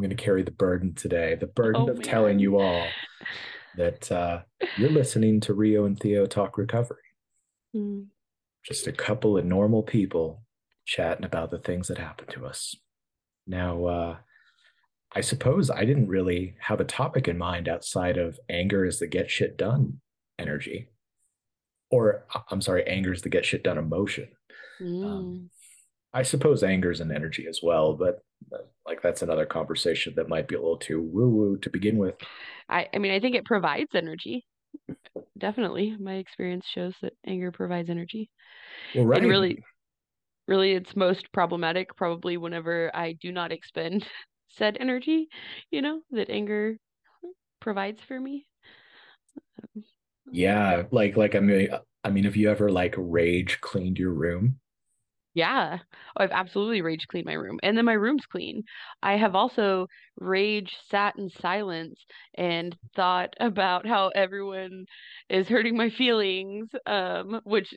I'm going to carry the burden today, the burden Oh, of telling you all that uh, you're listening to Reo and Theo talk recovery. Mm. Just a couple of normal people chatting about the things that happen to us. Now, uh, I suppose I didn't really have a topic in mind outside of anger is the get shit done energy. Or, I- I'm sorry, anger is the get shit done emotion. Mm. Um, I suppose anger is an energy as well, but uh, like that's another conversation that might be a little too woo woo to begin with. I, I mean, I think it provides energy. Definitely. My experience shows that anger provides energy. Well, right. And really, really, it's most problematic probably whenever I do not expend said energy, you know, that anger provides for me. Yeah, like like I mean, I mean, have you ever like rage cleaned your room? Yeah. Oh, I've absolutely rage cleaned my room. And then my room's clean. I have also rage sat in silence and thought about how everyone is hurting my feelings, um, which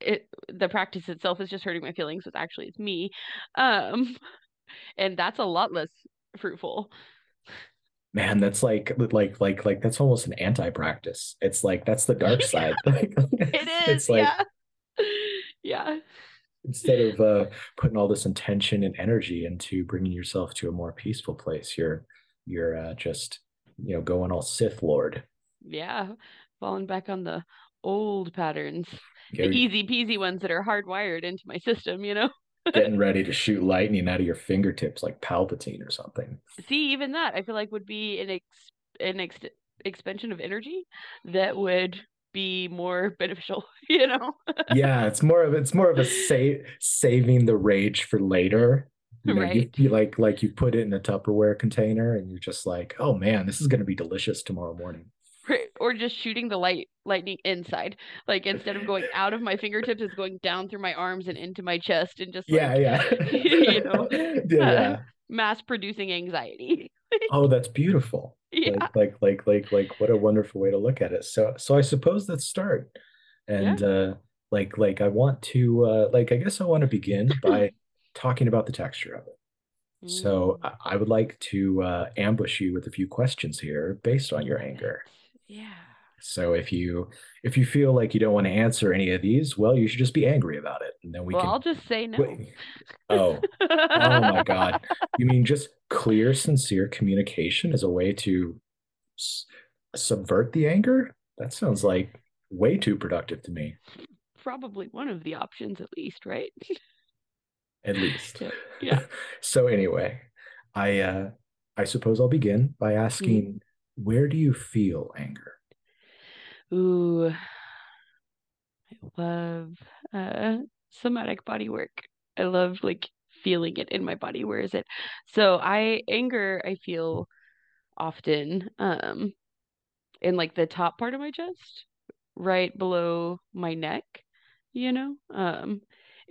it the practice itself is just hurting my feelings, but actually it's me. Um, and that's a lot less fruitful. Man, that's like like like like that's almost an anti-practice. It's like that's the dark side. Like It is, it's like yeah. Yeah. instead of uh putting all this intention and energy into bringing yourself to a more peaceful place, you're you're uh, just you know going all Sith Lord. Yeah. Falling back on the old patterns, the easy peasy ones that are hardwired into my system, you know? Getting ready to shoot lightning out of your fingertips like Palpatine or something. See, even that I feel like would be an ex an ex expansion of energy that would be more beneficial, you know? yeah, it's more of it's more of a sa- saving the rage for later. You know, you, Right. you like like you put it in a Tupperware container and you're just like, oh man, this is gonna be delicious tomorrow morning. Or just shooting the light lightning inside. Like instead of going out of my fingertips, it's going down through my arms and into my chest and just Yeah, like yeah. you know, yeah. mass producing anxiety. Oh, that's beautiful. Yeah. Like like like like like what a wonderful way to look at it. So so I suppose let's start. And uh like like I want to uh like I guess I want to begin by talking about the texture of it. So Mm, I I would like to uh, ambush you with a few questions here based on your anger. Yeah. So if you if you feel like you don't want to answer any of these, well, you should just be angry about it, and then we can. well, can. I'll just say no. Wait. Oh, oh my God! You mean just clear, sincere communication as a way to s- subvert the anger? That sounds like way too productive to me, Probably one of the options at least, right? at least. Yeah. Yeah. So anyway, I uh, I suppose I'll begin by asking, where do you feel anger? Ooh, I love uh somatic body work. I love like feeling it in my body. Where is it? So I anger I feel often um in like the top part of my chest, right below my neck, you know? Um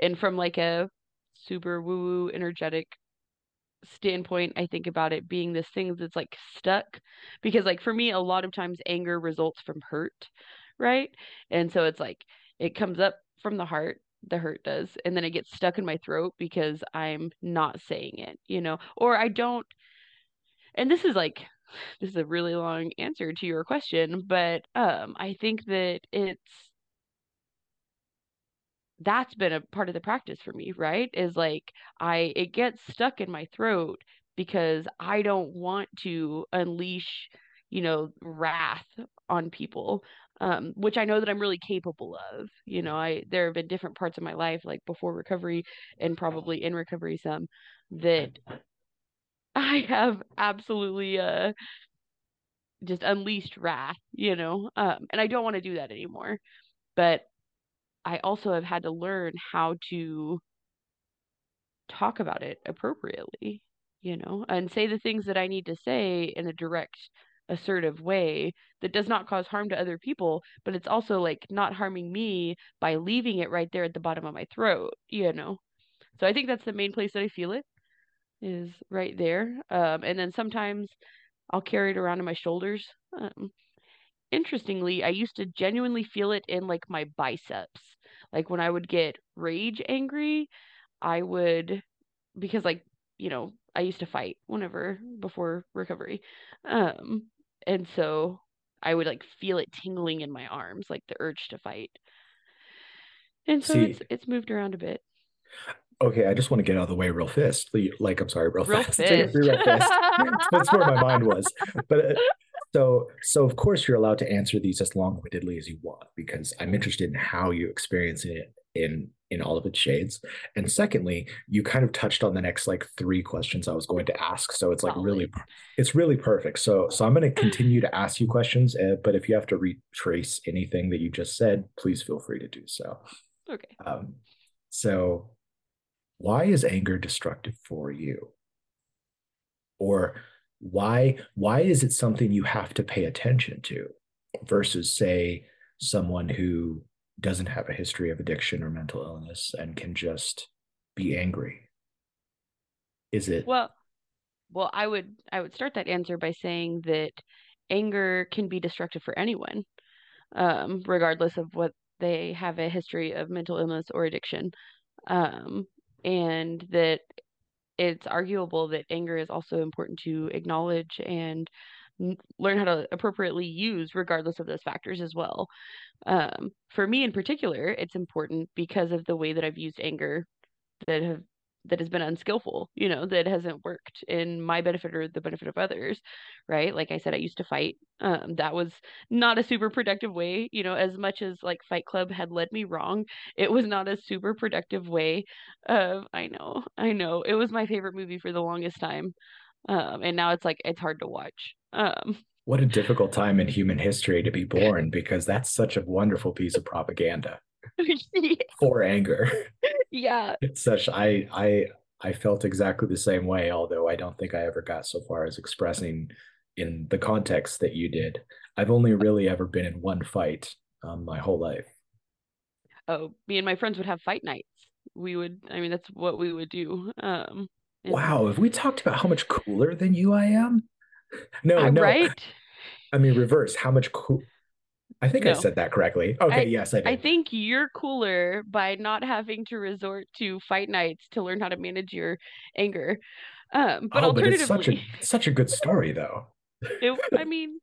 and from like a super woo-woo energetic standpoint, I think about it being this thing that's like stuck because like for me a lot of times anger results from hurt, right? And so it's like it comes up from the heart, the hurt does, and then it gets stuck in my throat because I'm not saying it, you know, or I don't and this is like this is a really long answer to your question, but um I think that it's that's been a part of the practice for me, right? Is like I it gets stuck in my throat because I don't want to unleash, you know, wrath on people. Um, which I know that I'm really capable of. You know, I there have been different parts of my life, like before recovery and probably in recovery some, that I have absolutely uh just unleashed wrath, you know. Um, and I don't want to do that anymore. But I also have had to learn how to talk about it appropriately, you know, and say the things that I need to say in a direct, assertive way that does not cause harm to other people, but it's also like not harming me by leaving it right there at the bottom of my throat, you know. So I think that's the main place that I feel it is right there. Um, and then sometimes I'll carry it around on my shoulders. Um, interestingly, I used to genuinely feel it in like my biceps. Like when I would get rage angry, I would because like, you know, I used to fight whenever before recovery. Um and so I would like feel it tingling in my arms, like the urge to fight. And so See, it's it's moved around a bit. okay, I just want to get out of the way real fast. Like, I'm sorry, real, Real fast. Take it fast. through real fast. That's where my mind was. But uh, so, so of course you're allowed to answer these as long-windedly as you want because I'm interested in how you experience it in in all of its shades. And secondly, you kind of touched on the next like three questions I was going to ask. So it's like really, it's really perfect. So, so I'm going to continue to ask you questions, uh, but if you have to retrace anything that you just said, please feel free to do so. Okay. Um, so, why is anger destructive for you? Or why why is it something you have to pay attention to versus say someone who doesn't have a history of addiction or mental illness and can just be angry? Is it Well, well, I would I would start that answer by saying that anger can be destructive for anyone, um, regardless of what they have a history of mental illness or addiction. Um, and that it's arguable that anger is also important to acknowledge and learn how to appropriately use regardless of those factors as well. Um, for me in particular, it's important because of the way that I've used anger that have that has been unskillful, you know, that hasn't worked in my benefit or the benefit of others, right? Like I said, I used to fight. Um, that was not a super productive way, you know, as much as like Fight Club had led me wrong, it was not a super productive way of, I know, I know. It was my favorite movie for the longest time. Um, and now it's like it's hard to watch. Um, what a difficult time in human history to be born because that's such a wonderful piece of propaganda for anger. yeah. It's such I I I felt exactly the same way, although I don't think I ever got so far as expressing in the context that you did. I've only really ever been in one fight um, my whole life. Oh, me and my friends would have fight nights. We would, I mean, that's what we would do. Um, and Wow, have we talked about how much cooler than you I am? No, I, no. right? I mean reverse. How much cool? I think I said that correctly. Okay, I- yes, I did. I think you're cooler by not having to resort to fight nights to learn how to manage your anger. Um, but oh, but it's alternatively, such a such a good story though. it, I mean,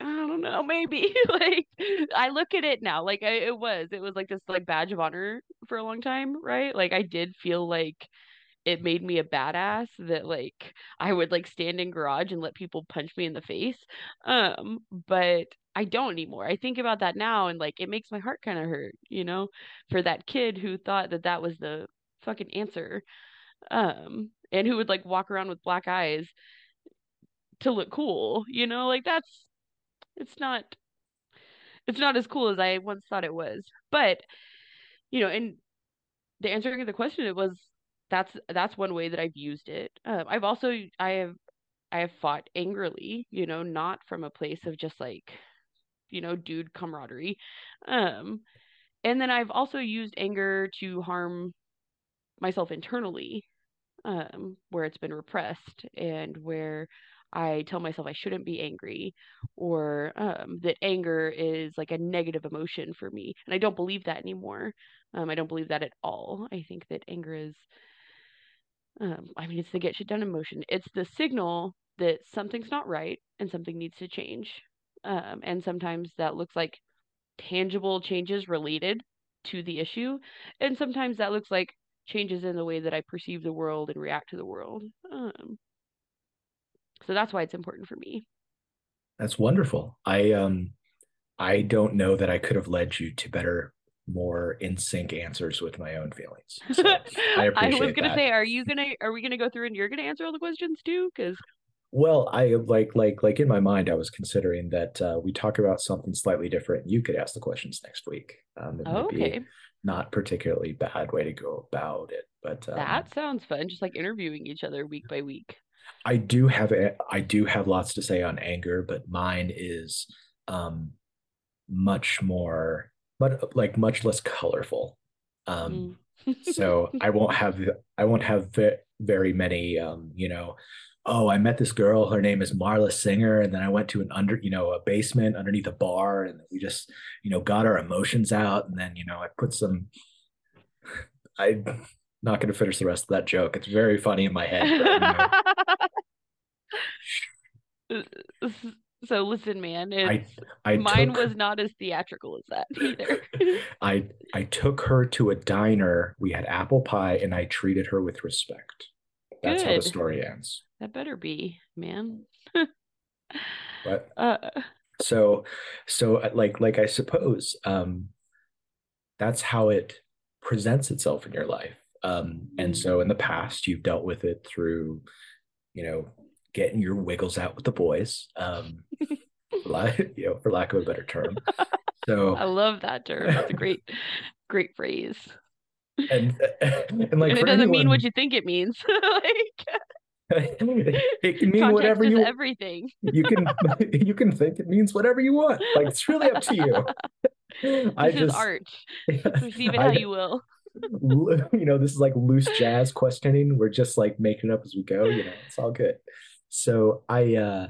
I don't know, maybe like I look at it now, like I, it was, it was like this like badge of honor for a long time, right? Like I did feel like it made me a badass that like I would like stand in garage and let people punch me in the face. Um, but I don't anymore. I think about that now and like it makes my heart kind of hurt, you know, for that kid who thought that that was the fucking answer. Um, and who would like walk around with black eyes to look cool, you know, like that's it's not it's not as cool as I once thought it was. But, you know, and the answering the question it was that's that's one way that I've used it. Um, I've also I have I have fought angrily, you know, not from a place of just like, you know, dude camaraderie. Um, and then I've also used anger to harm myself internally, um, where it's been repressed and where I tell myself I shouldn't be angry or um, that anger is like a negative emotion for me. And I don't believe that anymore. Um, I don't believe that at all. I think that anger is, um, I mean, it's the get shit done emotion. It's the signal that something's not right and something needs to change. Um, and sometimes that looks like tangible changes related to the issue. And sometimes that looks like changes in the way that I perceive the world and react to the world. Um, so that's why it's important for me. That's wonderful. I um I don't know that I could have led you to better, more in sync answers with my own feelings. So I appreciate was gonna that. say, are you gonna are we gonna go through and you're gonna answer all the questions too? Because Well, I like like like in my mind, I was considering that uh, we talk about something slightly different. You could ask the questions next week. Um, it oh, okay, not particularly bad way to go about it, but um, that sounds fun. Just like interviewing each other week by week. I do have a, I do have lots to say on anger, but mine is um, much more, but like much less colorful. Um, Mm. so I won't have I won't have ve- very many um, you know oh, I met this girl. Her name is Marla Singer. And then I went to an under, you know, a basement underneath a bar and we just, you know, got our emotions out. And then, you know, I put some, I'm not going to finish the rest of that joke. It's very funny in my head. But, you know. so listen, man, I, I mine took, was not as theatrical as that either. I I took her to a diner. We had apple pie, and I treated her with respect. That's Good. how the story ends. That better be, man. but uh, so so uh, like like I suppose um that's how it presents itself in your life. Um and so in the past you've dealt with it through you know getting your wiggles out with the boys. Um you know, for lack of a better term. So I love that term. It's a great, great phrase. And and like and it doesn't anyone, mean what you think it means. like it can mean whatever you everything. you can you can think it means whatever you want. Like it's really up to you. This I is just, art. Receive it how you will. You know, this is like loose jazz questioning. We're just like making it up as we go. You know, it's all good. So I uh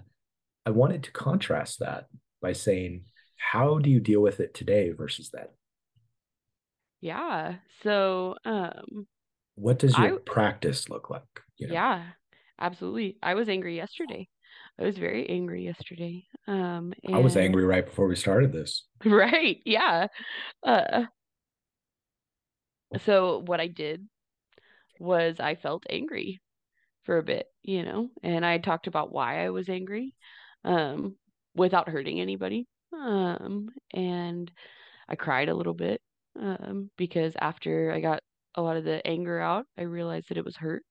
I wanted to contrast that by saying, how do you deal with it today versus then? Yeah. So um what does your I, practice look like? You know? Yeah absolutely. I was angry yesterday. I was very angry yesterday. Um, and... I was angry right before we started this. Right. Yeah. Uh, so what I did was I felt angry for a bit, you know, and I talked about why I was angry, um, without hurting anybody. Um, and I cried a little bit, um, because after I got a lot of the anger out, I realized that it was hurt.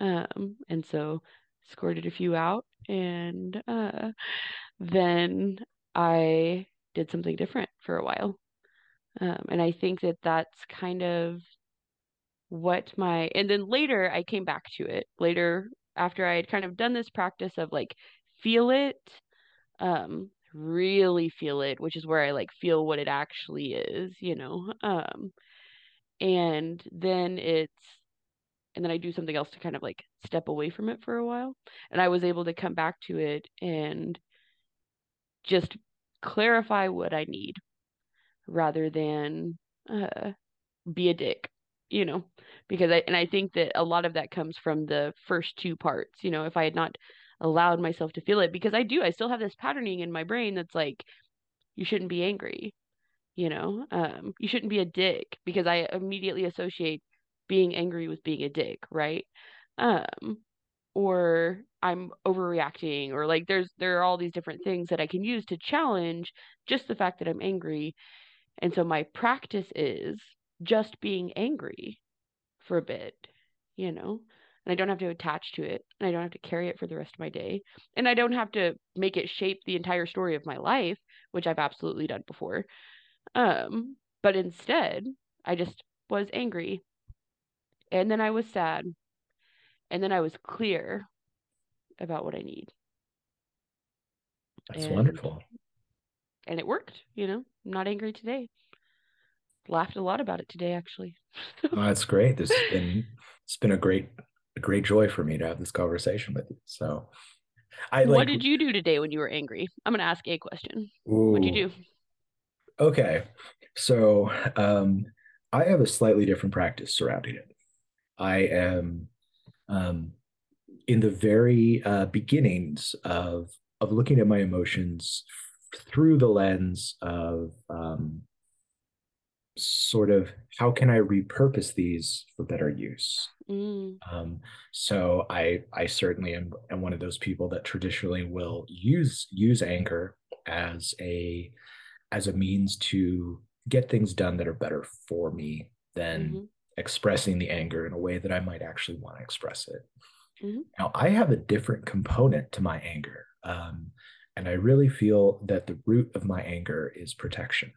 Um, and so squirted a few out and uh, then I did something different for a while. Um, and I think that that's kind of what my, and then later I came back to it later after I had kind of done this practice of like feel it, um, really feel it, which is where I like feel what it actually is, you know. Um, and then it's and then I do something else to kind of like step away from it for a while. And I was able to come back to it and just clarify what I need rather than uh, be a dick, you know, because I, and I think that a lot of that comes from the first two parts, you know, if I had not allowed myself to feel it, because I do, I still have this patterning in my brain that's like, you shouldn't be angry, you know, um, you shouldn't be a dick because I immediately associate being angry with being a dick, right? Um, or I'm overreacting, or like there's there are all these different things that I can use to challenge just the fact that I'm angry. And so my practice is just being angry for a bit, you know, and I don't have to attach to it, and I don't have to carry it for the rest of my day, and I don't have to make it shape the entire story of my life, which I've absolutely done before. Um, but instead, I just was angry and then I was sad. And then I was clear about what I need. That's and, wonderful. And it worked, you know. I'm not angry today. Laughed a lot about it today, actually. oh, that's great. This has been it's been a great a great joy for me to have this conversation with you. So I like, What did you do today when you were angry? I'm gonna ask a question. What'd you do? Okay. So um I have a slightly different practice surrounding it. I am um, in the very uh, beginnings of of looking at my emotions through the lens of um, sort of how can I repurpose these for better use. Mm. Um, so I I certainly am, am one of those people that traditionally will use use anger as a as a means to get things done that are better for me than mm-hmm expressing the anger in a way that I might actually want to express it. Mm-hmm. Now, I have a different component to my anger. Um, and I really feel that the root of my anger is protection.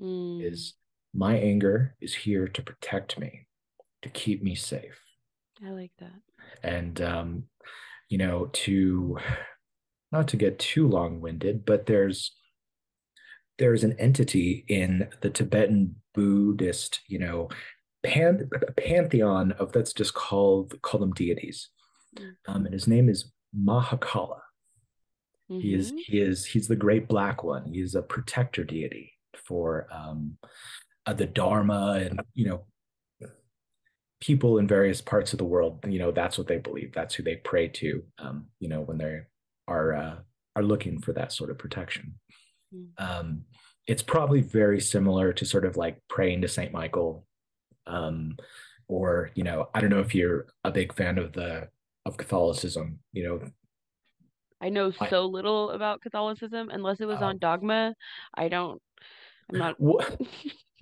Mm. Is my anger is here to protect me, to keep me safe. I like that. And um, you know, to not to get too long-winded, but there's there's an entity in the Tibetan Buddhist, you know, pan, pantheon of that's just called call them deities. um, and his name is Mahakala. Mhm. He is he is he's the great black one. He is a protector deity for um, uh, the Dharma and you know people in various parts of the world. You know that's what they believe. That's who they pray to. Um, you know when they are uh, are looking for that sort of protection. Mm. Um, it's probably very similar to sort of like praying to Saint Michael, um, or you know I don't know if you're a big fan of the of Catholicism. You know I know so little about Catholicism unless it was on Oh. Dogma. I don't. I'm not.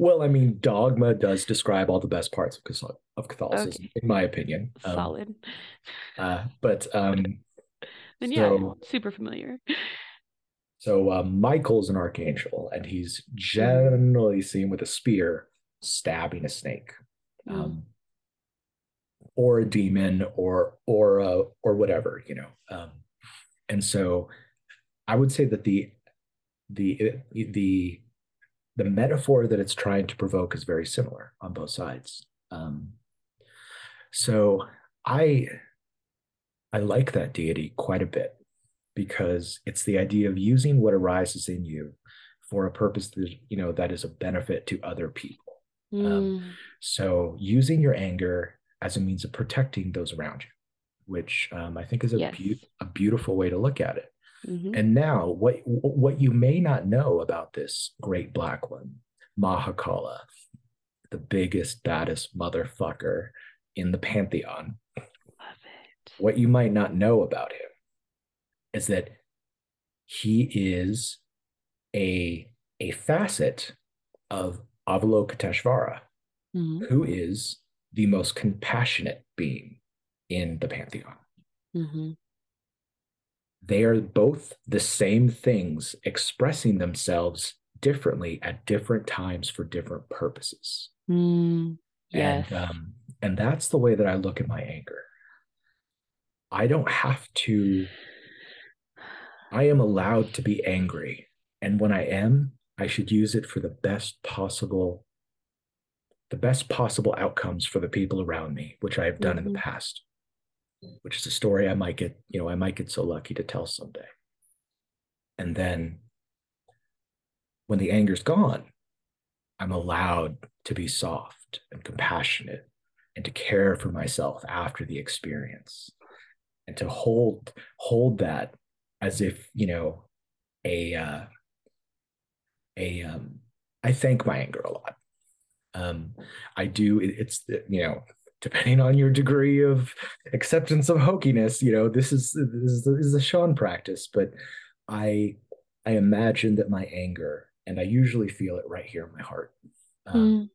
Well, I mean, dogma does describe all the best parts of, of Catholicism, Okay. in my opinion. Um, solid. uh, but um, Then yeah, so super familiar. so uh, Michael's an archangel, and he's generally seen with a spear stabbing a snake, Mm. um, or a demon, or or uh, or whatever, you know. Um, and so, I would say that the the the the metaphor that it's trying to provoke is very similar on both sides. Um, so I I like that deity quite a bit because it's the idea of using what arises in you for a purpose that you know that is a benefit to other people. Mm. So using your anger as a means of protecting those around you, which um, I think is a Yes. beau- a beautiful way to look at it. Mhm. And now, what what you may not know about this great black one, Mahakala, the biggest, baddest motherfucker in the pantheon, Love it. what you might not know about him is that he is a a facet of Avalokiteshvara, Mhm. who is the most compassionate being in the pantheon. Mhm. They are both the same things expressing themselves differently at different times for different purposes Mm. Yes. and um, and that's the way that i look at my anger i don't have to i am allowed to be angry and when i am i should use it for the best possible the best possible outcomes for the people around me which i have done in Mhm. the past which is a story i might get you know i might get so lucky to tell someday. And then when the anger's gone i'm allowed to be soft and compassionate and to care for myself after the experience and to hold hold that as if you know a uh, a um i thank my anger a lot. Um i do it- it's you know depending on your degree of acceptance of hokiness you know this is this is, this is a sean practice but i i imagine that my anger and i usually feel it right here in my heart um, Mm.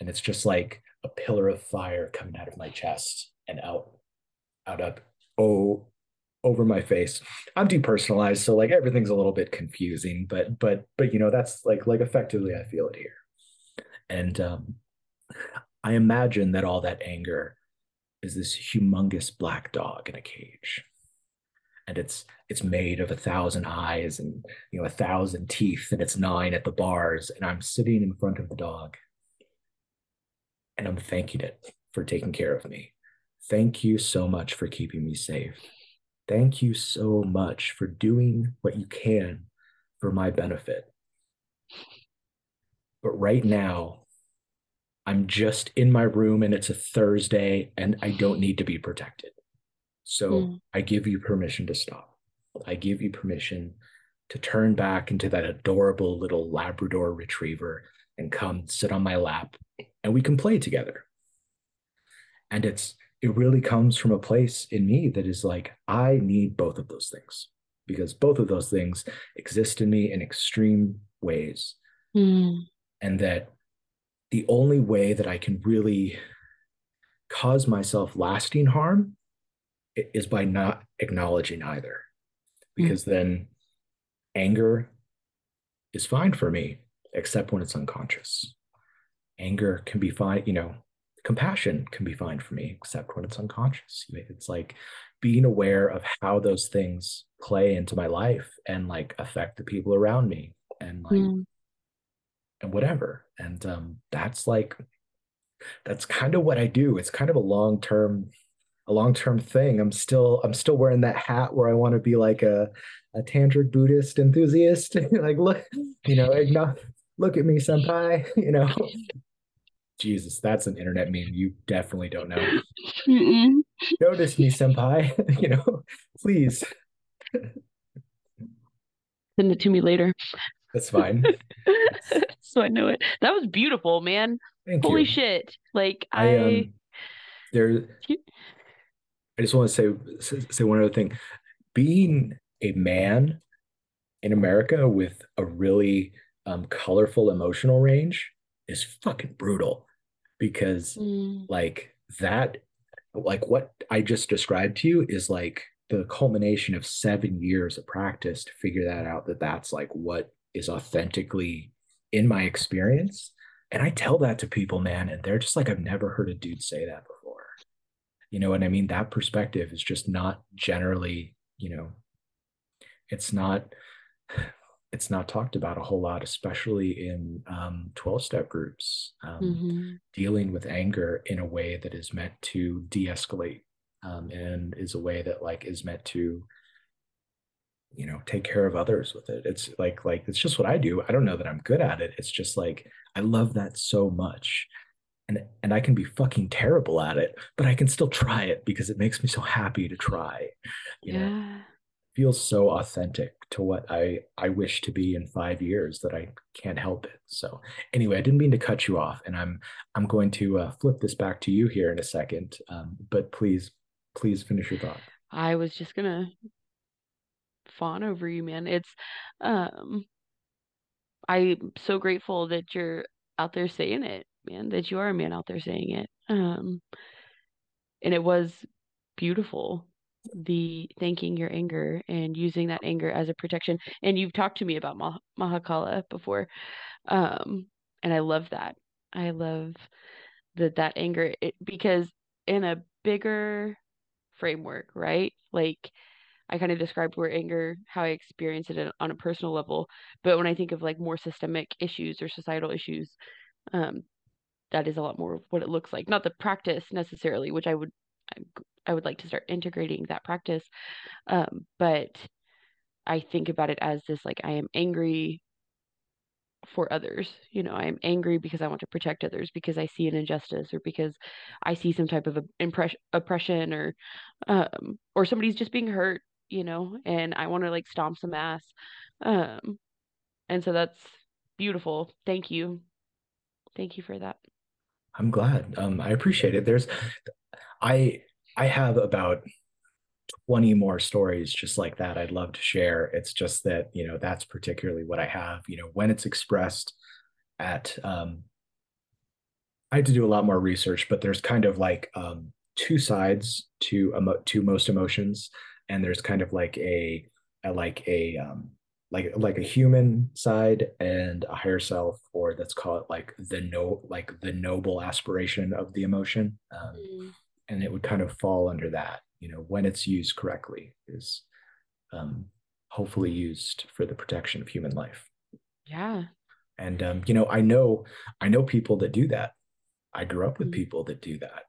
and it's just like a pillar of fire coming out of my chest and out out up oh over my face i'm depersonalized so like everything's a little bit confusing but but but you know that's like like effectively i feel it here and um i imagine that all that anger is this humongous black dog in a cage. And it's it's made of a thousand eyes and you know a thousand teeth and it's gnawing at the bars. And i'm sitting in front of the dog and i'm thanking it for taking care of me. Thank you so much for keeping me safe. Thank you so much for doing what you can for my benefit. But right now i'm just in my room and it's a thursday and i don't need to be protected so Mm. I give you permission to stop. I give you permission to turn back into that adorable little Labrador retriever and come sit on my lap and we can play together. And it's it really comes from a place in me that is like I need both of those things because both of those things exist in me in extreme ways Mm. and that the only way that I can really cause myself lasting harm is by not acknowledging either. Because then anger is fine for me, except when it's unconscious. Anger can be fine, you know, compassion can be fine for me, except when it's unconscious. It's like being aware of how those things play into my life and like affect the people around me and like Mm. And whatever. And um, that's like, that's kind of what I do. It's kind of a long term a long-term thing. I'm still I'm still wearing that hat where I want to be like a a tantric Buddhist enthusiast. like look, you know, look at me, senpai. You know, Jesus, that's an internet meme. You definitely don't know. Mm-mm. Notice me, senpai. you know, please. Send it to me later. That's fine. so I know it. That was beautiful, man. Thank Holy you. shit! Like I, I um, there. I just want to say say one other thing. Being a man in America with a really um, colorful emotional range is fucking brutal because mm. like that like what I just described to you is like the culmination of seven years of practice to figure that out that that's like what is authentically in my experience. And I tell that to people man and they're just like I've never heard a dude say that before. You know what I mean? That perspective is just not generally you know it's not it's not talked about a whole lot, especially in um, 12 step groups, um, mm-hmm. dealing with anger in a way that is meant to de escalate um, and is a way that like is meant to you know take care of others with it it's like like it's just what i do i don't know that i'm good at it it's just like i love that so much and and i can be fucking terrible at it but i can still try it because it makes me so happy to try you yeah. know feels so authentic to what I I wish to be in five years that I can't help it. So anyway, I didn't mean to cut you off, and I'm I'm going to uh, flip this back to you here in a second. Um, but please, please finish your thought. I was just gonna fawn over you, man. It's um, I'm so grateful that you're out there saying it, man. That you are a man out there saying it. Um, and it was beautiful the thanking your anger and using that anger as a protection. And you've talked to me about Mah- Mahakala before. Um, and I love that. I love that that anger it, because in a bigger framework, right? Like I kind of described where anger, how I experience it on a personal level. But when I think of like more systemic issues or societal issues, um, that is a lot more of what it looks like. Not the practice necessarily, which I would I would like to start integrating that practice. Um, but I think about it as this like I am angry for others. You know, I'm angry because I want to protect others because I see an injustice or because I see some type of oppression or um or somebody's just being hurt, you know, and I want to like stomp some ass. Um and so that's beautiful. Thank you. Thank you for that. I'm glad. Um I appreciate it. There's I I have about 20 more stories just like that I'd love to share. It's just that, you know, that's particularly what I have. You know, when it's expressed at um I had to do a lot more research, but there's kind of like um two sides to emo- to most emotions and there's kind of like a, a like a um like like a human side and a higher self or let's call it like the no like the noble aspiration of the emotion um, mm. and it would kind of fall under that you know when it's used correctly is um, hopefully used for the protection of human life. Yeah. And um, you know i know i know people that do that. I grew up with mm-hmm. people that do that.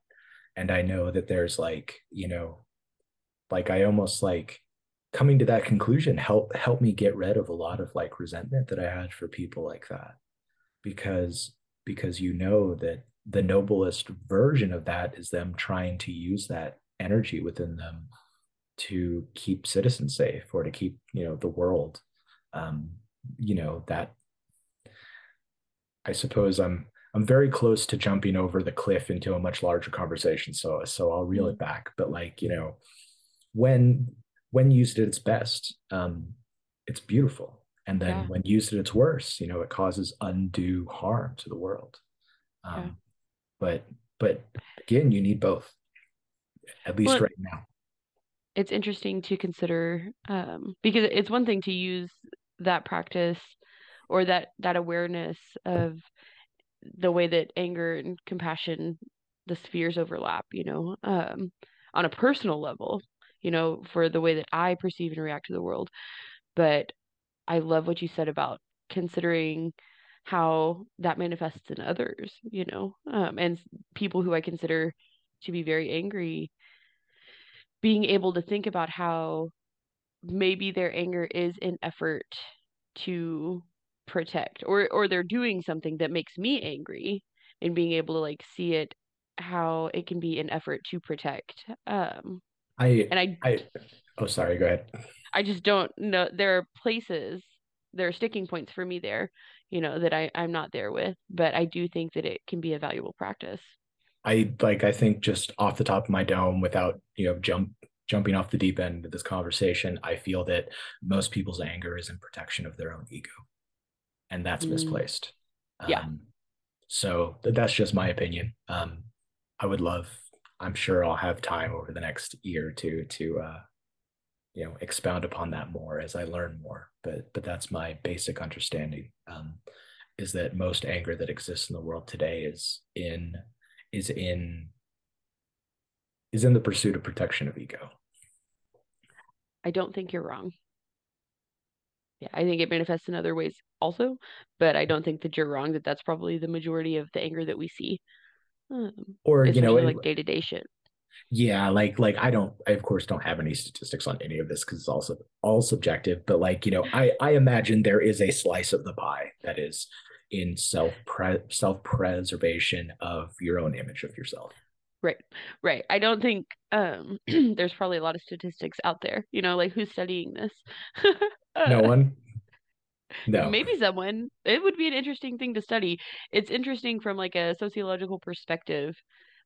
And i know that there's like you know like i almost like coming to that conclusion help help me get rid of a lot of like resentment that i had for people like that because because you know that the noblest version of that is them trying to use that energy within them to keep citizens safe or to keep you know the world um you know that i suppose i'm i'm very close to jumping over the cliff into a much larger conversation so so i'll reel it mm-hmm. back but like you know when when used at its best um it's beautiful. And then yeah. when used at its worst you know it causes undue harm to the world. Um, yeah but but again you need both at least well, right now. it's interesting to consider um, because it's one thing to use that practice or that that awareness of the way that anger and compassion the spheres overlap you know um, on a personal level you know for the way that i perceive and react to the world but i love what you said about considering how that manifests in others, you know, um, and people who I consider to be very angry. being able to think about how maybe their anger is an effort to protect or or they're doing something that makes me angry and being able to like see it how it can be an effort to protect um I and i I oh sorry, go ahead. i just don't know there are places there are sticking points for me there you know that i i'm not there with but i do think that it can be a valuable practice I like I think just off the top of my dome without, you know, jump jumping off the deep end of this conversation, I feel that most people's anger is in protection of their own ego. And that's Mm. misplaced. Yeah. Um, so that's just my opinion. Um, I would love, I'm sure I'll have time over the next year or two to, uh, you know, expound upon that more as I learn more. But but that's my basic understanding. Um, is that most anger that exists in the world today is in is in is in the pursuit of protection of ego. I don't think you're wrong. Yeah, I think it manifests in other ways also, but I don't think that you're wrong that that's probably the majority of the anger that we see. Um, Or you know, like day to day shit. yeah, like like I don't, I of course don't have any statistics on any of this because it's also all subjective. But like you know, I I imagine there is a slice of the pie that is in self self preservation of your own image of yourself. Right, right. I don't think um there's probably a lot of statistics out there, you know, like who's studying this? No Uh, one, no, Maybe someone. It would be an interesting thing to study. It's interesting from like a sociological perspective.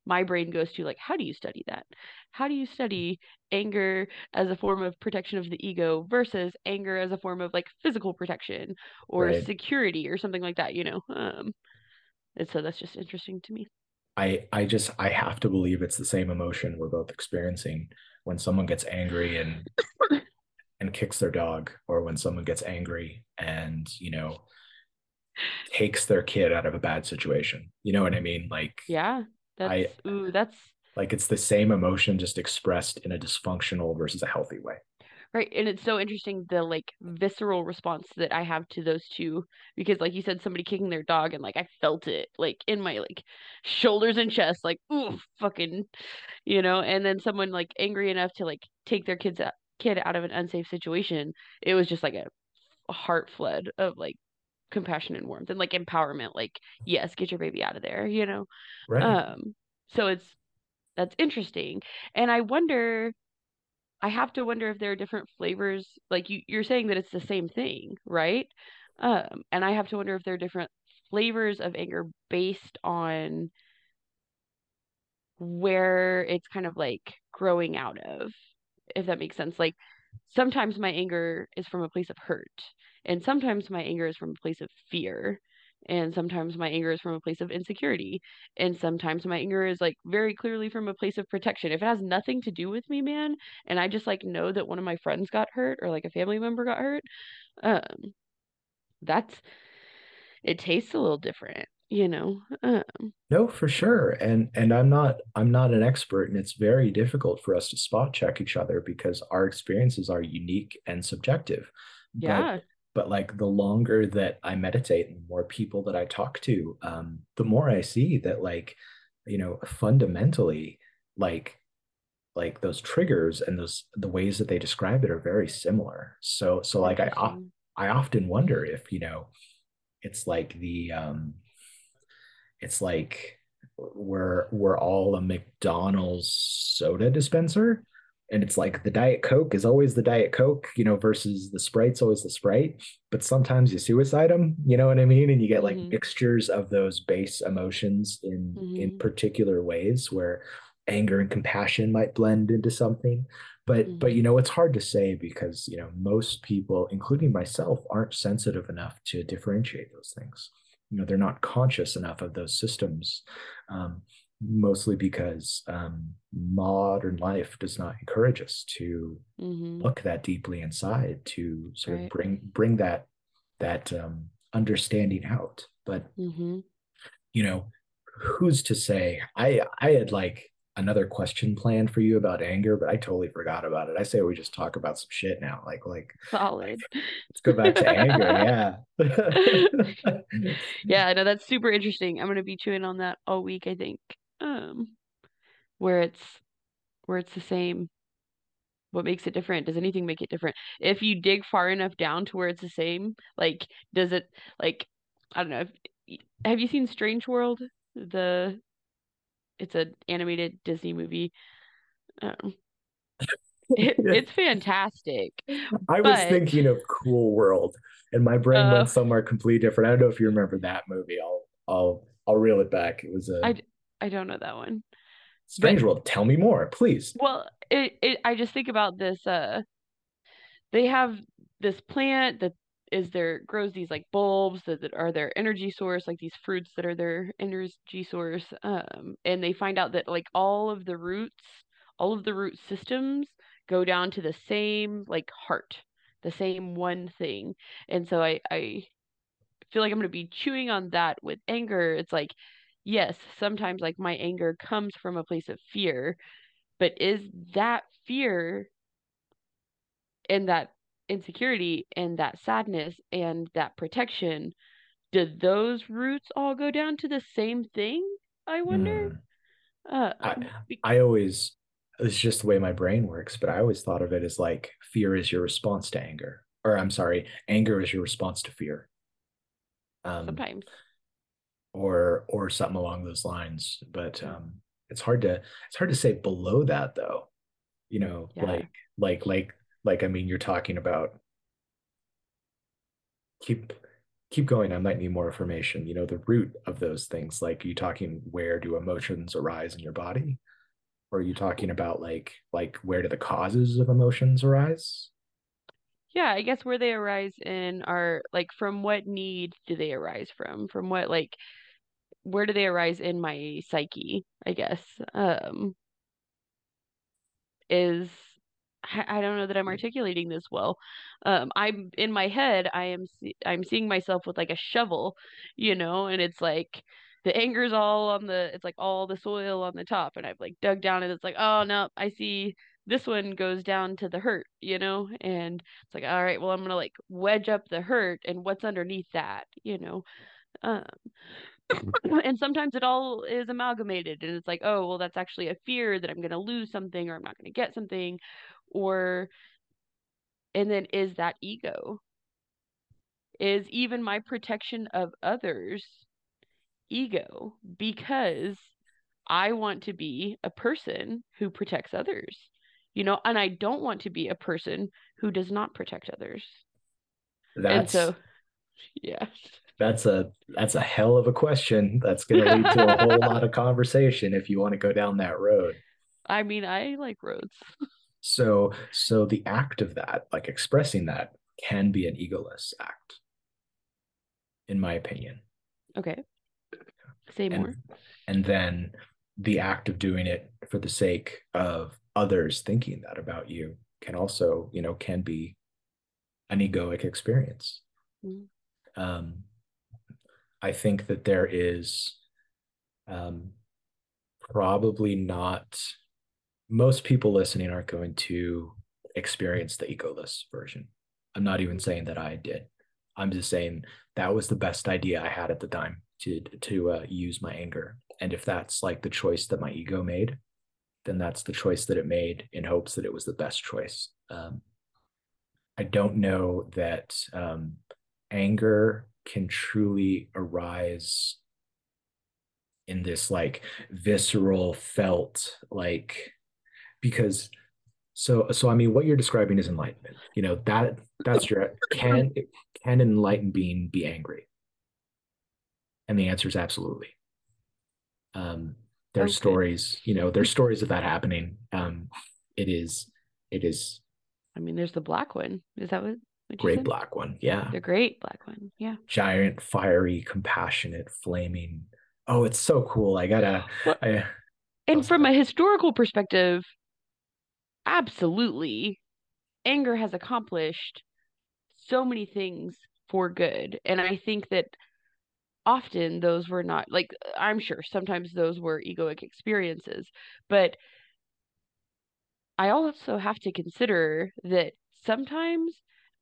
My brain goes to like, how do you study that? How do you study anger as a form of protection of the ego versus anger as a form of like physical protection or right? security or something like that, you know? Um, and so that's just interesting to me. I I just I have to believe it's the same emotion we're both experiencing when someone gets angry and and kicks their dog or when someone gets angry and you know takes their kid out of a bad situation. You know what i mean? Like Yeah, that's i ooh, that's like it's the same emotion just expressed in a dysfunctional versus a healthy way. Right, and it's so interesting the like visceral response that I have to those two because like you said somebody kicking their dog and like I felt it like in my like shoulders and chest like ooh fucking you know and then someone like angry enough to like take their kids out, kid out of an unsafe situation it was just like a, a heart flood of like compassion and warmth and like empowerment like yes get your baby out of there you know right um so it's that's interesting and I wonder I have to wonder if there are different flavors. Like you, you're saying that it's the same thing, right? Um, and I have to wonder if there are different flavors of anger based on where it's kind of like growing out of, if that makes sense. Like sometimes my anger is from a place of hurt, and sometimes my anger is from a place of fear, and sometimes my anger is from a place of insecurity, and sometimes my anger is like very clearly from a place of protection. If it has nothing to do with me, man, and I just like know that one of my friends got hurt or like a family member got hurt, um, that's it tastes a little different, you know. Um, no for sure and and i'm not i'm not an expert and it's very difficult for us to spot check each other because our experiences are unique and subjective but yeah, but like the longer that I meditate and the more people that I talk to, um, the more I see that like, you know, fundamentally, like like those triggers and those the ways that they describe it are very similar. So so like I. I often wonder if, you know, it's like the um it's like we're we're all a McDonald's soda dispenser. And it's like the Diet Coke is always the Diet Coke, you know, versus the Sprite's always the Sprite. But sometimes you suicide them, you know what I mean? And you get like hmm mixtures of those base emotions in in hmm particular ways where anger and compassion might blend into something. But but you know, it's hard to say because, you know, most people, including myself, aren't sensitive enough to differentiate those things you know they're not conscious enough of those systems um, mostly because um, modern life does not encourage us to hmm look that deeply inside to sort of bring bring that that um, understanding out. But hmm you know who's to say? I i had like another question planned for you about anger but i totally forgot about it i say we just talk about some shit now like like like Solid. let's go back to anger yeah Yeah, I know that's super interesting. I'm gonna be chewing on that all week, I think. Um, where it's where it's the same. what makes it different does anything make it different if you dig far enough down to where it's the same like does it like i don't know if, have you seen strange world the it's an animated disney movie. Um, it, it's fantastic i was thinking of cool world and my brain uh, went somewhere completely different. I don't know if you remember that movie. I'll i'll i'll reel it back. It was a i i don't know that one strange but, world. Tell me more please. Well it, it I just think about this uh they have this plant that is there grows these like bulbs that, that are their energy source like these fruits that are their energy source um and they find out that like all of the roots all of the root systems go down to the same like heart the same one thing and so i i feel like i'm going to be chewing on that with anger. It's like yes sometimes like my anger comes from a place of fear but is that fear and that insecurity and that sadness and that protection, do those roots all go down to the same thing? I wonder. Mm. Uh, I, I always, it's just the way my brain works, but I always thought of it as like fear is your response to anger. Or I'm sorry, anger is your response to fear. Um, Sometimes. Or or something along those lines. But um it's hard to it's hard to say below that though you know yeah. like like like like i mean you're talking about keep keep going. I might need more information. You know the root of those things like you talking where do emotions arise in your body? Or are you talking about like like where do the causes of emotions arise? Yeah i guess where they arise in are like from what need do they arise from? From what like where do they arise in my psyche i guess um is I don't know that I'm articulating this well. Um, I'm in my head. I am. I'm seeing myself with like a shovel, you know, and it's like the anger's all on the. It's like all the soil on the top, and I've like dug down, and it's like, oh no, I see this one goes down to the hurt, you know, and it's like, all right, well, I'm gonna like wedge up the hurt, and what's underneath that, you know. Um, and sometimes it all is amalgamated and it's like oh well that's actually a fear that i'm going to lose something or i'm not going to get something or and then is that ego. Is even my protection of others ego because i want to be a person who protects others you know and i don't want to be a person who does not protect others. That's and so yeah that's a that's a hell of a question. That's going to lead to a whole lot of conversation if you want to go down that road. I mean, I like roads. so so the act of that, like expressing that, can be an egoless act, in my opinion. Okay. Say and, more. And then the act of doing it for the sake of others thinking that about you can also, you know, can be an egoic experience. Mm. Um, I think that there is um, probably not most people listening aren't going to experience the egoless version. I'm not even saying that I did. I'm just saying that was the best idea I had at the time to to uh, use my anger. And if that's like the choice that my ego made, then that's the choice that it made in hopes that it was the best choice. Um, I don't know that um, anger can truly arise in this like visceral felt like because so so i mean what you're describing is enlightenment you know that that's your can can an enlightened being be angry? And the answer is absolutely. Um there's okay. stories you know there's stories of that happening. Um it is it is i mean there's the black one. Is that what Great black one. Yeah. The great black one. Yeah. Giant, fiery, compassionate, flaming. Oh, it's so cool. I gotta. Well, I, and from a historical perspective, absolutely, anger has accomplished so many things for good. And I think that often those were not, like, I'm sure sometimes those were egoic experiences, but I also have to consider that sometimes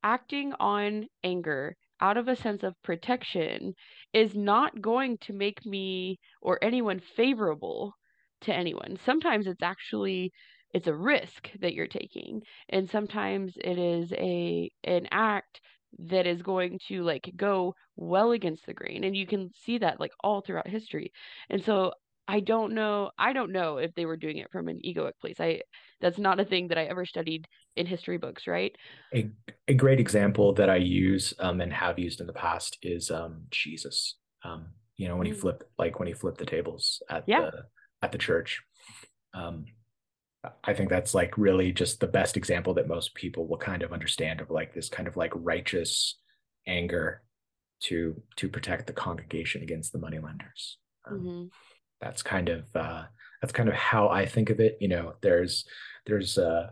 acting on anger out of a sense of protection is not going to make me or anyone favorable to anyone. Sometimes it's actually it's a risk that you're taking and sometimes it is a an act that is going to like go well against the grain and you can see that like all throughout history and so i don't know i don't know if they were doing it from an egoic place i that's not a thing that i ever studied in history books right a, a great example that i use um, and have used in the past is um, jesus um, you know when he mm. flipped like when he flipped the tables at yeah. the at the church um, I think that's like really just the best example that most people will kind of understand of like this kind of like righteous anger to to protect the congregation against the moneylenders. Um, mm-hmm. That's kind of uh, that's kind of how I think of it. You know, there's there's uh,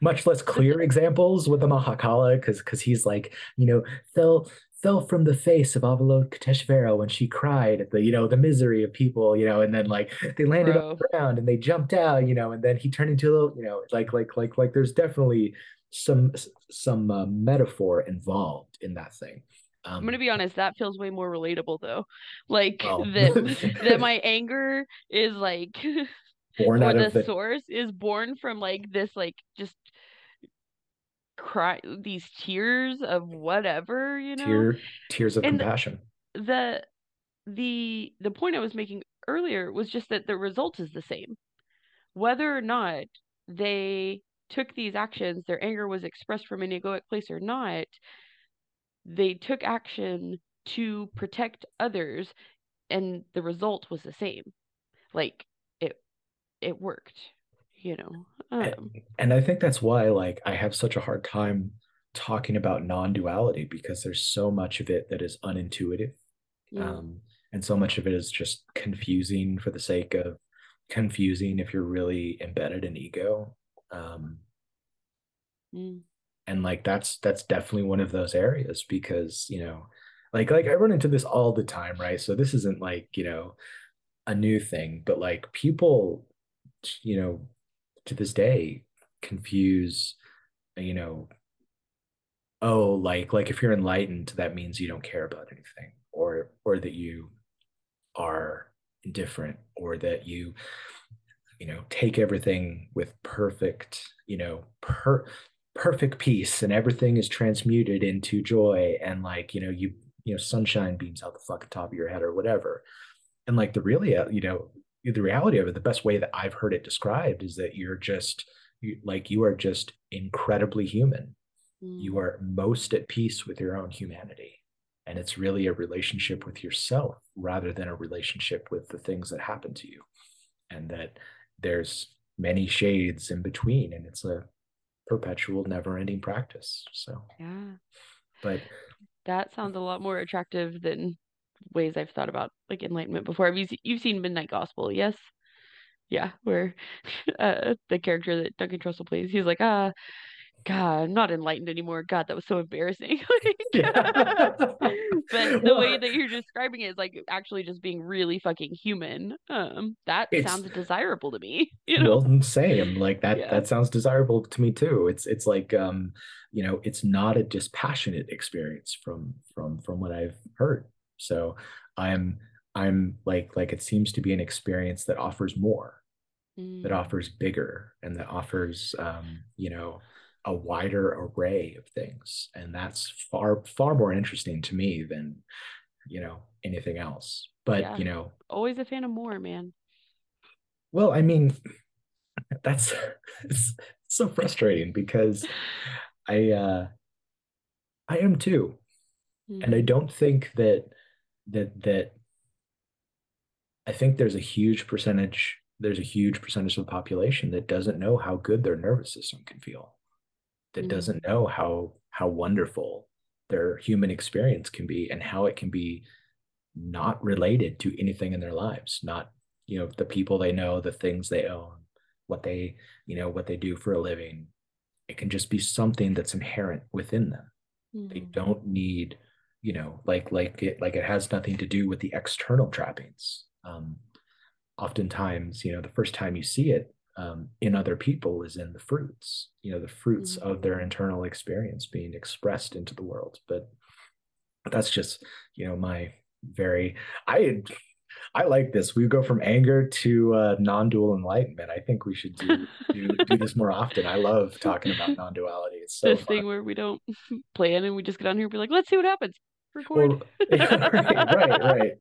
much less clear examples with the Mahakala because because he's like you know fell fell from the face of Avalokiteshvara when she cried at the, you know, the misery of people, you know, and then like they landed Bro. on the ground and they jumped out, you know, and then he turned into a little, you know, like like like like there's definitely some some uh, metaphor involved in that thing. Um, I'm gonna be honest, that feels way more relatable though. Like well. that that my anger is like born or the, the source is born from like this like just cry these tears of whatever you know Tear, tears of and compassion the the the point i was making earlier was just that the result is the same whether or not they took these actions their anger was expressed from an egoic place or not they took action to protect others and the result was the same like it it worked you know um, and, and i think that's why like i have such a hard time talking about non-duality because there's so much of it that is unintuitive yeah. um, and so much of it is just confusing for the sake of confusing if you're really embedded in ego um, mm. And like that's that's definitely one of those areas because you know like like i run into this all the time right? So this isn't like you know a new thing but like people you know to this day confuse you know oh like like if you're enlightened that means you don't care about anything or or that you are indifferent or that you you know take everything with perfect you know per perfect peace and everything is transmuted into joy and like you know you you know sunshine beams out the fucking top of your head or whatever and like the really uh, you know the reality of it, the best way that I've heard it described is that you're just you, like you are just incredibly human. Mm. You are most at peace with your own humanity. And it's really a relationship with yourself rather than a relationship with the things that happen to you. And that there's many shades in between, and it's a perpetual, never ending practice. So, yeah. But that sounds a lot more attractive than ways I've thought about like enlightenment before. Have you you've seen Midnight Gospel? Yes. Yeah, where uh, the character that Duncan Trussell plays, he's like, ah, God, I'm not enlightened anymore. God, that was so embarrassing. but the way that you're describing it is like actually just being really fucking human. Um, that sounds desirable to me. You know? Well, same. Like that. Yeah. That sounds desirable to me too. It's it's like um, you know, it's not a dispassionate experience from from from what I've heard. So I'm I'm like like it seems to be an experience that offers more, mm. that offers bigger, and that offers um, you know a wider array of things, and that's far far more interesting to me than you know anything else. But yeah. you know, always a fan of more, man. Well, I mean, that's it's so frustrating because I uh I am too. Mm. And I mm-hmm. don't think that that that I think there's a huge percentage there's a huge percentage of the population that doesn't know how good their nervous system can feel that mm-hmm. doesn't know how how wonderful their human experience can be and how it can be not related to anything in their lives not you know the people they know the things they own what they you know what they do for a living it can just be something that's inherent within them mm-hmm. they don't need you know like like it like it has nothing to do with the external trappings um oftentimes you know the first time you see it um, in other people is in the fruits you know the fruits mm-hmm. of their internal experience being expressed into the world but that's just you know my very i I like this. We go from anger to uh, non-dual enlightenment. I think we should do, do do this more often. I love talking about non-duality. It's so this fun. thing where we don't plan and we just get on here and be like, let's see what happens. Record. Well, right, right, right.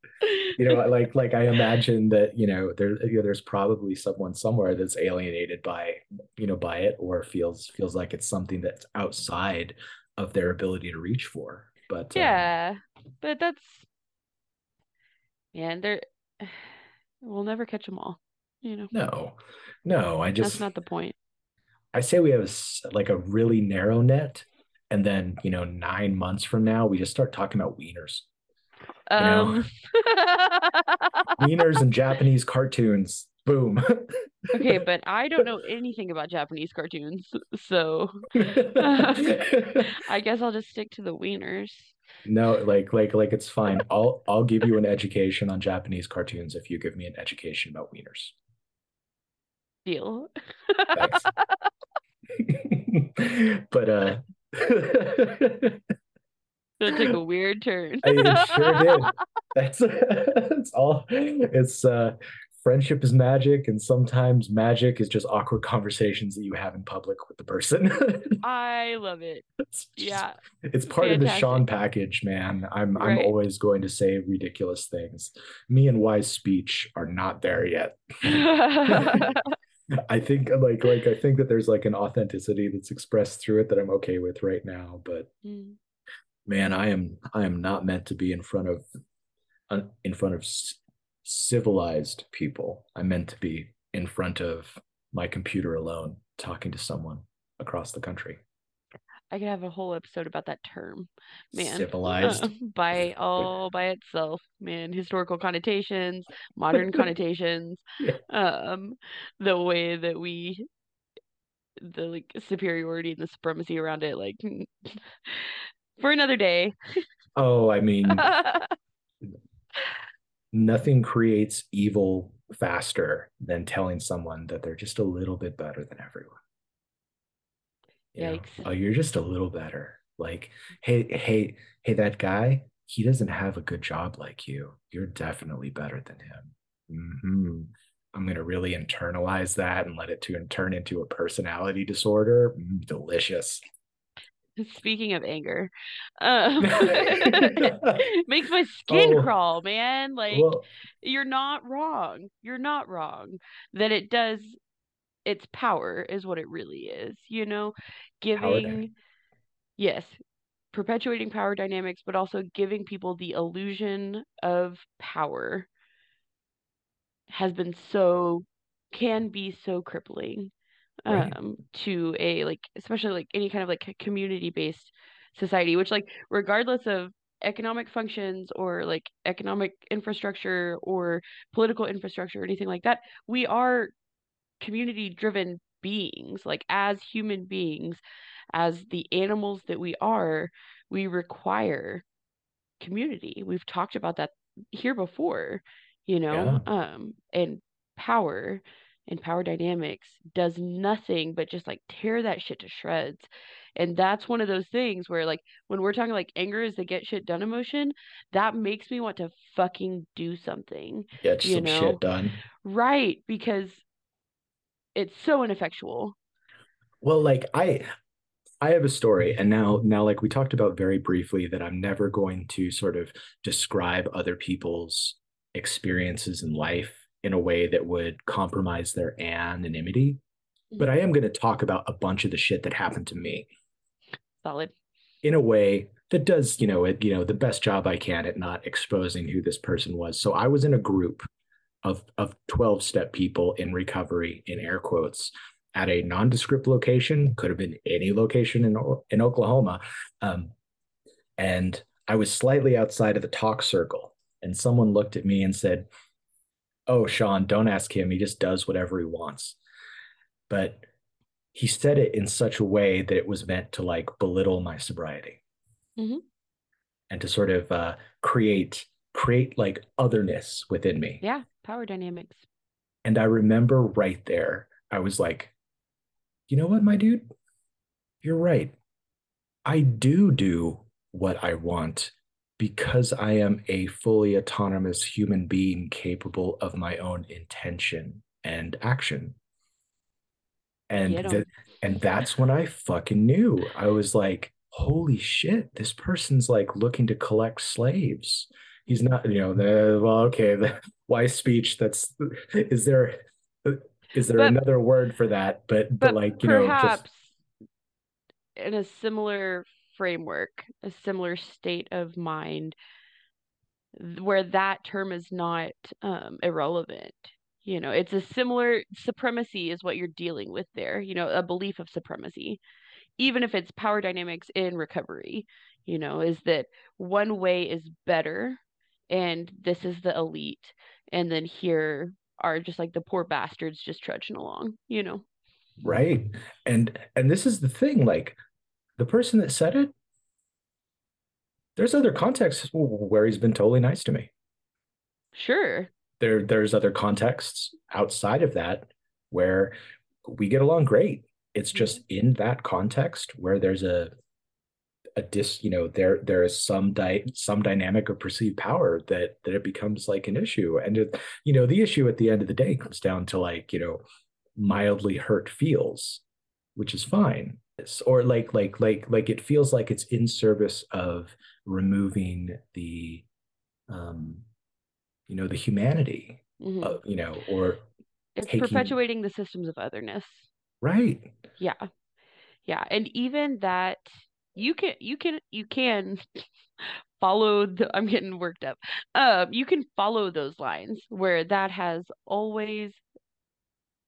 You know, like like I imagine that you know there you know, there's probably someone somewhere that's alienated by you know by it or feels feels like it's something that's outside of their ability to reach for. But um, yeah, but that's man, they're we'll never catch them all. You know, no, no. I just that's not the point. I say we have a like a really narrow net, and then you know nine months from now we just start talking about wieners, you know, Um, wieners and Japanese cartoons. Boom. okay, but I don't know anything about Japanese cartoons, so I guess I'll just stick to the wieners. No, like like like it's fine. I'll I'll give you an education on Japanese cartoons if you give me an education about wieners. Deal. But uh That took a weird turn. I it sure did. That's that's all. It's uh friendship is magic, and sometimes magic is just awkward conversations that you have in public with the person. I love it. It's just- Yeah. it's part of the Sean package, man. I'm I'm always going to say ridiculous things. Me and wise speech are not there yet. I think like like I think that there's like an authenticity that's expressed through it that I'm okay with right now. But Mm. man, I am I am not meant to be in front of uh, in front of c- civilized people. I'm meant to be in front of my computer alone, talking to someone across the country. I could have a whole episode about that term, man. Civilized. Uh, by all by itself, man. Historical connotations, modern connotations, Yeah. um, the way that we, the like superiority and the supremacy around it, like for another day. Oh, I mean, nothing creates evil faster than telling someone that they're just a little bit better than everyone. You know, oh, you're just a little better. Like, hey, hey, hey, that guy, he doesn't have a good job like you. You're definitely better than him. hmm I'm gonna really internalize that and let it to turn into a personality disorder. Mm, delicious. Speaking of anger, um, makes my skin Oh. crawl, man. Like Well, you're not wrong. You're not wrong. That it does its power is what it really is, you know, giving yes, perpetuating power dynamics, but also giving people the illusion of power has been so can be so crippling Right. um to a like especially like any kind of like community based society which like regardless of economic functions or like economic infrastructure or political infrastructure or anything like that we are community driven beings like as human beings as the animals that we are we require community. We've talked about that here before you know? Um and power and power dynamics does nothing but just like tear that shit to shreds. And that's one of those things where like when we're talking like anger is the get shit done emotion that makes me want to fucking do something Get you some know, shit done. right because it's so ineffectual Well, like I I have a story and now now like we talked about very briefly that I'm never going to sort of describe other people's experiences in life in a way that would compromise their anonymity. But I mm-hmm. am going to talk about a bunch of the shit that happened to me solid in a way that does, you know, it, you know, the best job I can at not exposing who this person was. So I was in a group of of 12 step people in recovery in air quotes at a nondescript location, could have been any location in in Oklahoma. Um, and I was slightly outside of the talk circle and someone looked at me and said, "Oh, Sean, don't ask him. He just does whatever he wants." But he said it in such a way that it was meant to like belittle my sobriety Mhm. and to sort of uh, create create like otherness within me. yeah power dynamics And I remember right there, I was like, you know what, my dude? You're right. I do do what I want because I am a fully autonomous human being capable of my own intention and action. And that and that's when I fucking knew. I was like, holy shit, this person's like looking to collect slaves. He's not, you know, the well, okay, the wise speech that's is there is there but, another word for that? But but, but like, you know, just in a similar framework, a similar state of mind where that term is not um, irrelevant. You know, it's a similar supremacy is what you're dealing with there, you know, a belief of supremacy, even if it's power dynamics in recovery, you know, is that one way is better and this is the elite. And then here are just like the poor bastards just trudging along, you know. Right. And and this is the thing, like the person that said it, there's other contexts where he's been totally nice to me. Sure. There, there's other contexts outside of that where we get along great. It's just mm-hmm. in that context where there's a a dis, you know, there there is some di- some dynamic of perceived power that that it becomes like an issue, and it, you know, the issue at the end of the day comes down to like you know, mildly hurt feels, which is fine. Or like like like like it feels like it's in service of removing the um you know the humanity mm-hmm. of, you know or it's taking... perpetuating the systems of otherness. Right. Yeah. Yeah. And even that you can you can you can follow the i'm getting worked up. Um you can follow those lines where that has always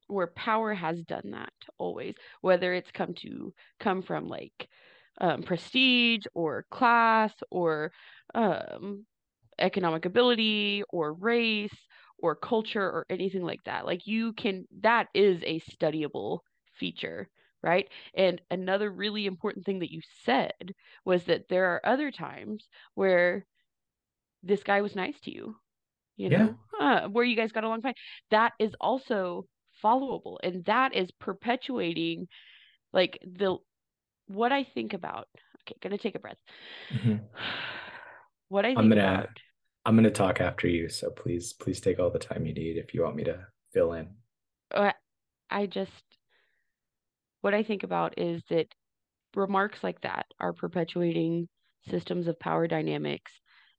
where power has done that always whether it's come to come from like um, prestige or class or um, economic ability or race or culture or anything like that. Like you can that is a studyable feature right and another really important thing that you said was that there are other times where this guy was nice to you you know yeah. uh, where you guys got along fine that is also followable and that is perpetuating like the what i think about okay gonna take a breath mm-hmm. what i think i'm gonna about, i'm gonna talk after you so please please take all the time you need if you want me to fill in uh, i just what i think about is that remarks like that are perpetuating systems of power dynamics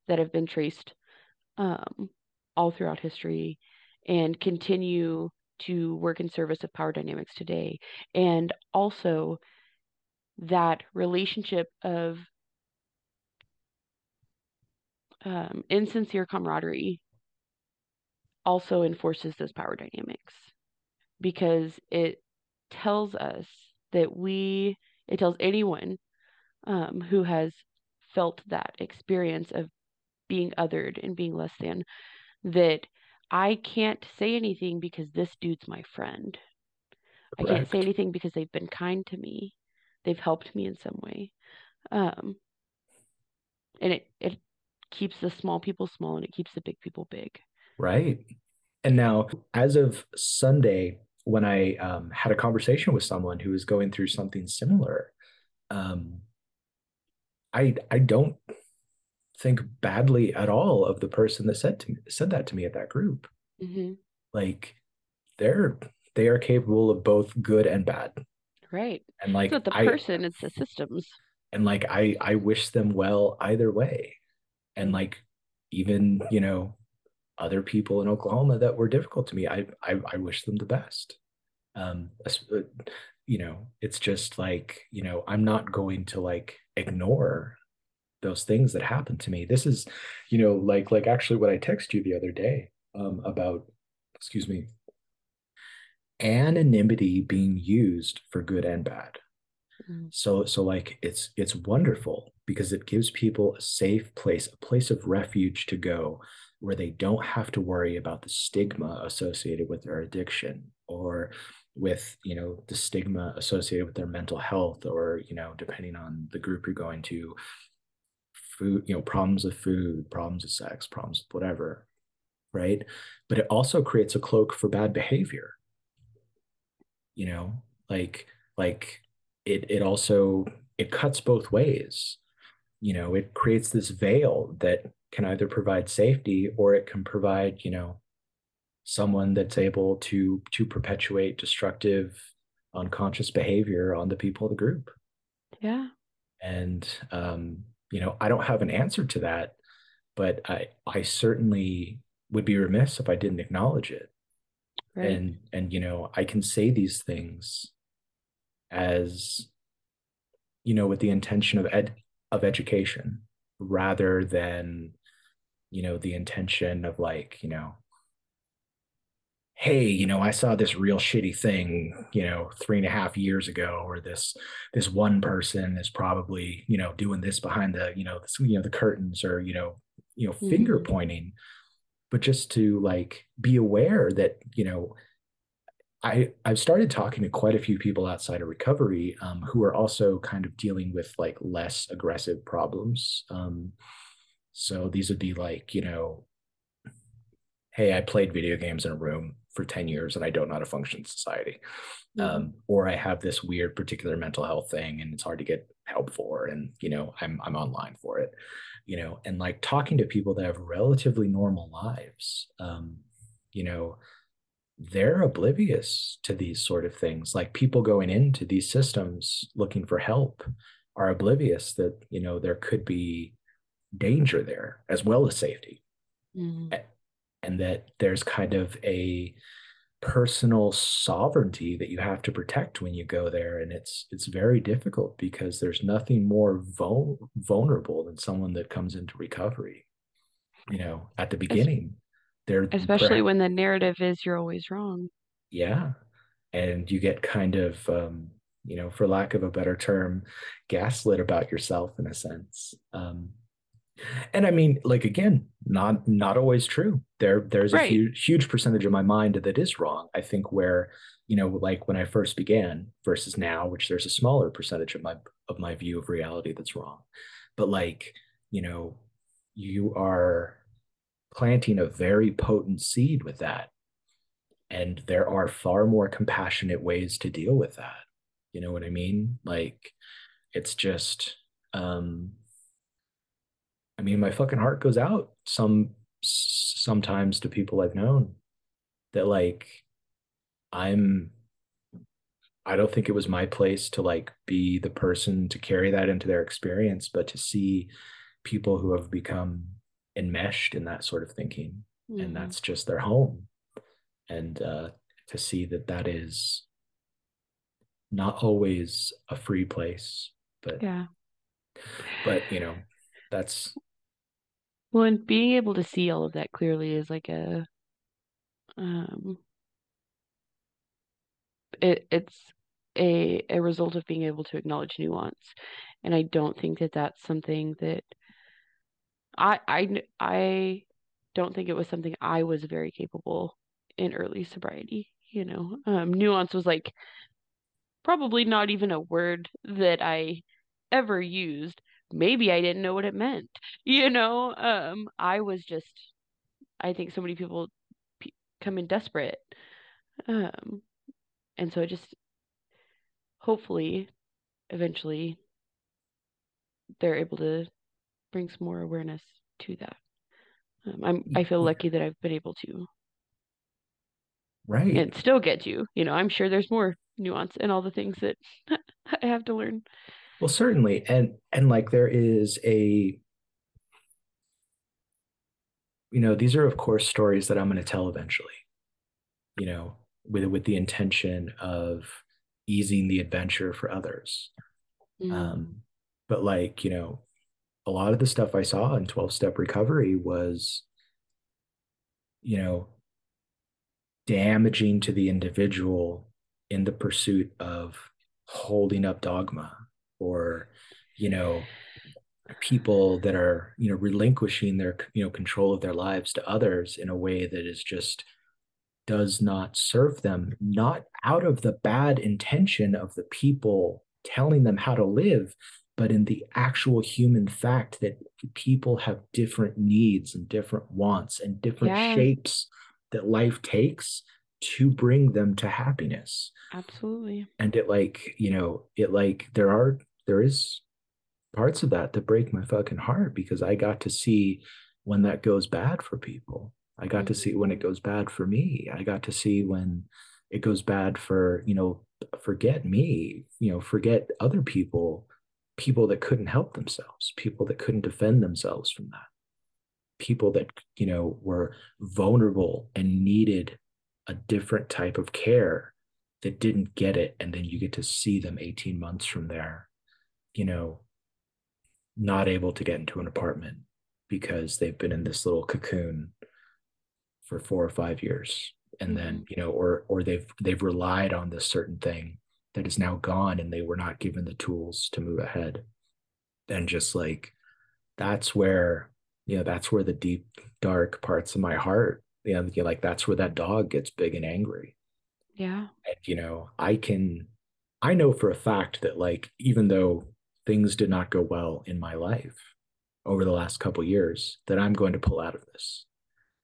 that have been traced um, all throughout history and continue to work in service of power dynamics today. And also that relationship of um, insincere camaraderie also enforces those power dynamics because it tells us that we it tells anyone um, who has felt that experience of being othered and being less than that I can't say anything because this dude's my friend. Correct. I can't say anything because they've been kind to me. They've helped me in some way. Um, and it, it keeps the small people small and it keeps the big people big. Right. And now, as of Sunday, when I um, had a conversation with someone who was going through something similar, um, I I don't think badly at all of the person that said to me, said that to me at that group. Mm-hmm. Like they're they are capable of both good and bad. Right. And like it's not the person, it's the systems. And like I I wish them well either way. And like even, you know, other people in Oklahoma that were difficult to me, I I, I wish them the best. Um, uh, you know, it's just like, you know, I'm not going to like ignore those things that happen to me. This is, you know, like like actually what I text you the other day um, about, excuse me, anonymity being used for good and bad. Mm-hmm. So so like it's it's wonderful because it gives people a safe place, a place of refuge to go where they don't have to worry about the stigma associated with their addiction or with you know the stigma associated with their mental health or you know depending on the group you're going to food, you know, problems with food, problems with sex, problems with whatever, right? But it also creates a cloak for bad behavior. You know, like like it it also it cuts both ways. you know it creates this veil that can either provide safety or it can provide you know someone that's able to to perpetuate destructive unconscious behavior on the people of the group. Yeah. And um you know i don't have an answer to that but i i certainly would be remiss if i didn't acknowledge it. Right. and and you know i can say these things as you know with the intention of ed of education rather than you know the intention of like you know hey you know i saw this real shitty thing you know three and a half years ago or this this one person is probably you know doing this behind the you know the, you know the curtains or you know you know mm-hmm. finger pointing but just to like be aware that you know I I've started talking to quite a few people outside of recovery um, who are also kind of dealing with like less aggressive problems. Um, so these would be like you know, hey, I played video games in a room for ten years and I don't know how to function in society, mm-hmm. um, or I have this weird particular mental health thing and it's hard to get help for, and you know I'm I'm online for it, you know, and like talking to people that have relatively normal lives, um, you know they're oblivious to these sort of things like people going into these systems looking for help are oblivious that you know there could be danger there as well as safety. Mm-hmm. and that there's kind of a personal sovereignty that you have to protect when you go there. And it's it's very difficult because there's nothing more vul- vulnerable than someone that comes into recovery you know at the beginning. They're especially when the narrative is you're always wrong. Yeah. And you get kind of um, you know for lack of a better term gaslit about yourself in a sense. Um, and i mean like again not not always true there there's right. a huge huge percentage of my mind that is wrong i think where you know like when i first began versus now which there's a smaller percentage of my of my view of reality that's wrong but like you know you are planting a very potent seed with that. And there are far more compassionate ways to deal with that. You know what I mean? Like, it's just, um, I mean, my fucking heart goes out some sometimes to people I've known that like I'm I don't think it was my place to like be the person to carry that into their experience, but to see people who have become enmeshed in that sort of thinking mm-hmm. and that's just their home and uh, to see that that is not always a free place but yeah but you know that's well and being able to see all of that clearly is like a um it it's a a result of being able to acknowledge nuance and i don't think that that's something that I I I don't think it was something I was very capable in early sobriety. You know, um, nuance was like probably not even a word that I ever used. Maybe I didn't know what it meant. You know, um, I was just. I think so many people come in desperate, um, and so I just hopefully, eventually, they're able to brings more awareness to that. Um, I'm I feel lucky that I've been able to right and still get you. You know, I'm sure there's more nuance and all the things that I have to learn. Well, certainly, and and like there is a you know these are of course stories that i'm going to tell eventually you know with with the intention of easing the adventure for others. Mm. um but like you know a lot of the stuff I saw in 12 step recovery was, you know, damaging to the individual in the pursuit of holding up dogma or, you know, people that are, you know, relinquishing their, you know, control of their lives to others in a way that is just does not serve them, not out of the bad intention of the people telling them how to live, but in the actual human fact that people have different needs and different wants and different yeah. shapes that life takes to bring them to happiness absolutely and it like you know it like there are there is parts of that that break my fucking heart because I got to see when that goes bad for people. I got mm-hmm. to see when it goes bad for me. I got to see when it goes bad for, you know, forget me, you know, forget other people, people that couldn't help themselves, people that couldn't defend themselves from that. People that, you know, were vulnerable and needed a different type of care that didn't get it. And then you get to see them 18 months from there, you know, not able to get into an apartment because they've been in this little cocoon for four or five years. And mm-hmm. then you know or or they've they've relied on this certain thing that is now gone and they were not given the tools to move ahead. And just like that's where you know that's where the deep dark parts of my heart you know like that's where that dog gets big and angry. Yeah. And you know i can i know for a fact that like even though things did not go well in my life over the last couple years that I'm going to pull out of this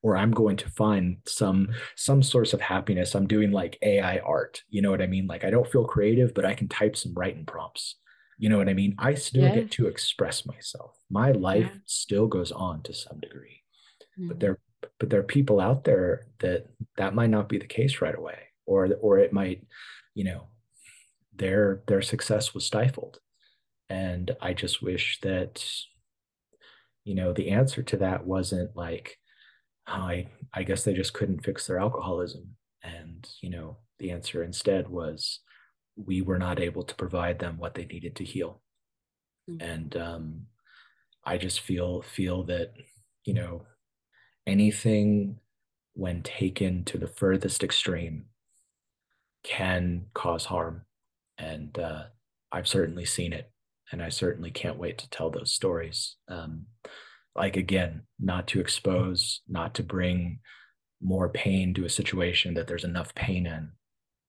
or I'm going to find some some source of happiness. I'm doing like AI art. You know what I mean? Like I don't feel creative, but I can type some writing prompts. You know what I mean? I still yes. get to express myself. My life yeah. still goes on to some degree. Mm-hmm. But there but there are people out there that that might not be the case right away or or it might, you know, their their success was stifled and I just wish that, you know, the answer to that wasn't like, oh, I, I guess they just couldn't fix their alcoholism. And, you know, the answer instead was we were not able to provide them what they needed to heal. Mm-hmm. And um, I just feel feel that, you know, anything when taken to the furthest extreme can cause harm. And uh, I've certainly seen it and I certainly can't wait to tell those stories. Um, like again, not to expose, not to bring more pain to a situation that there's enough pain in,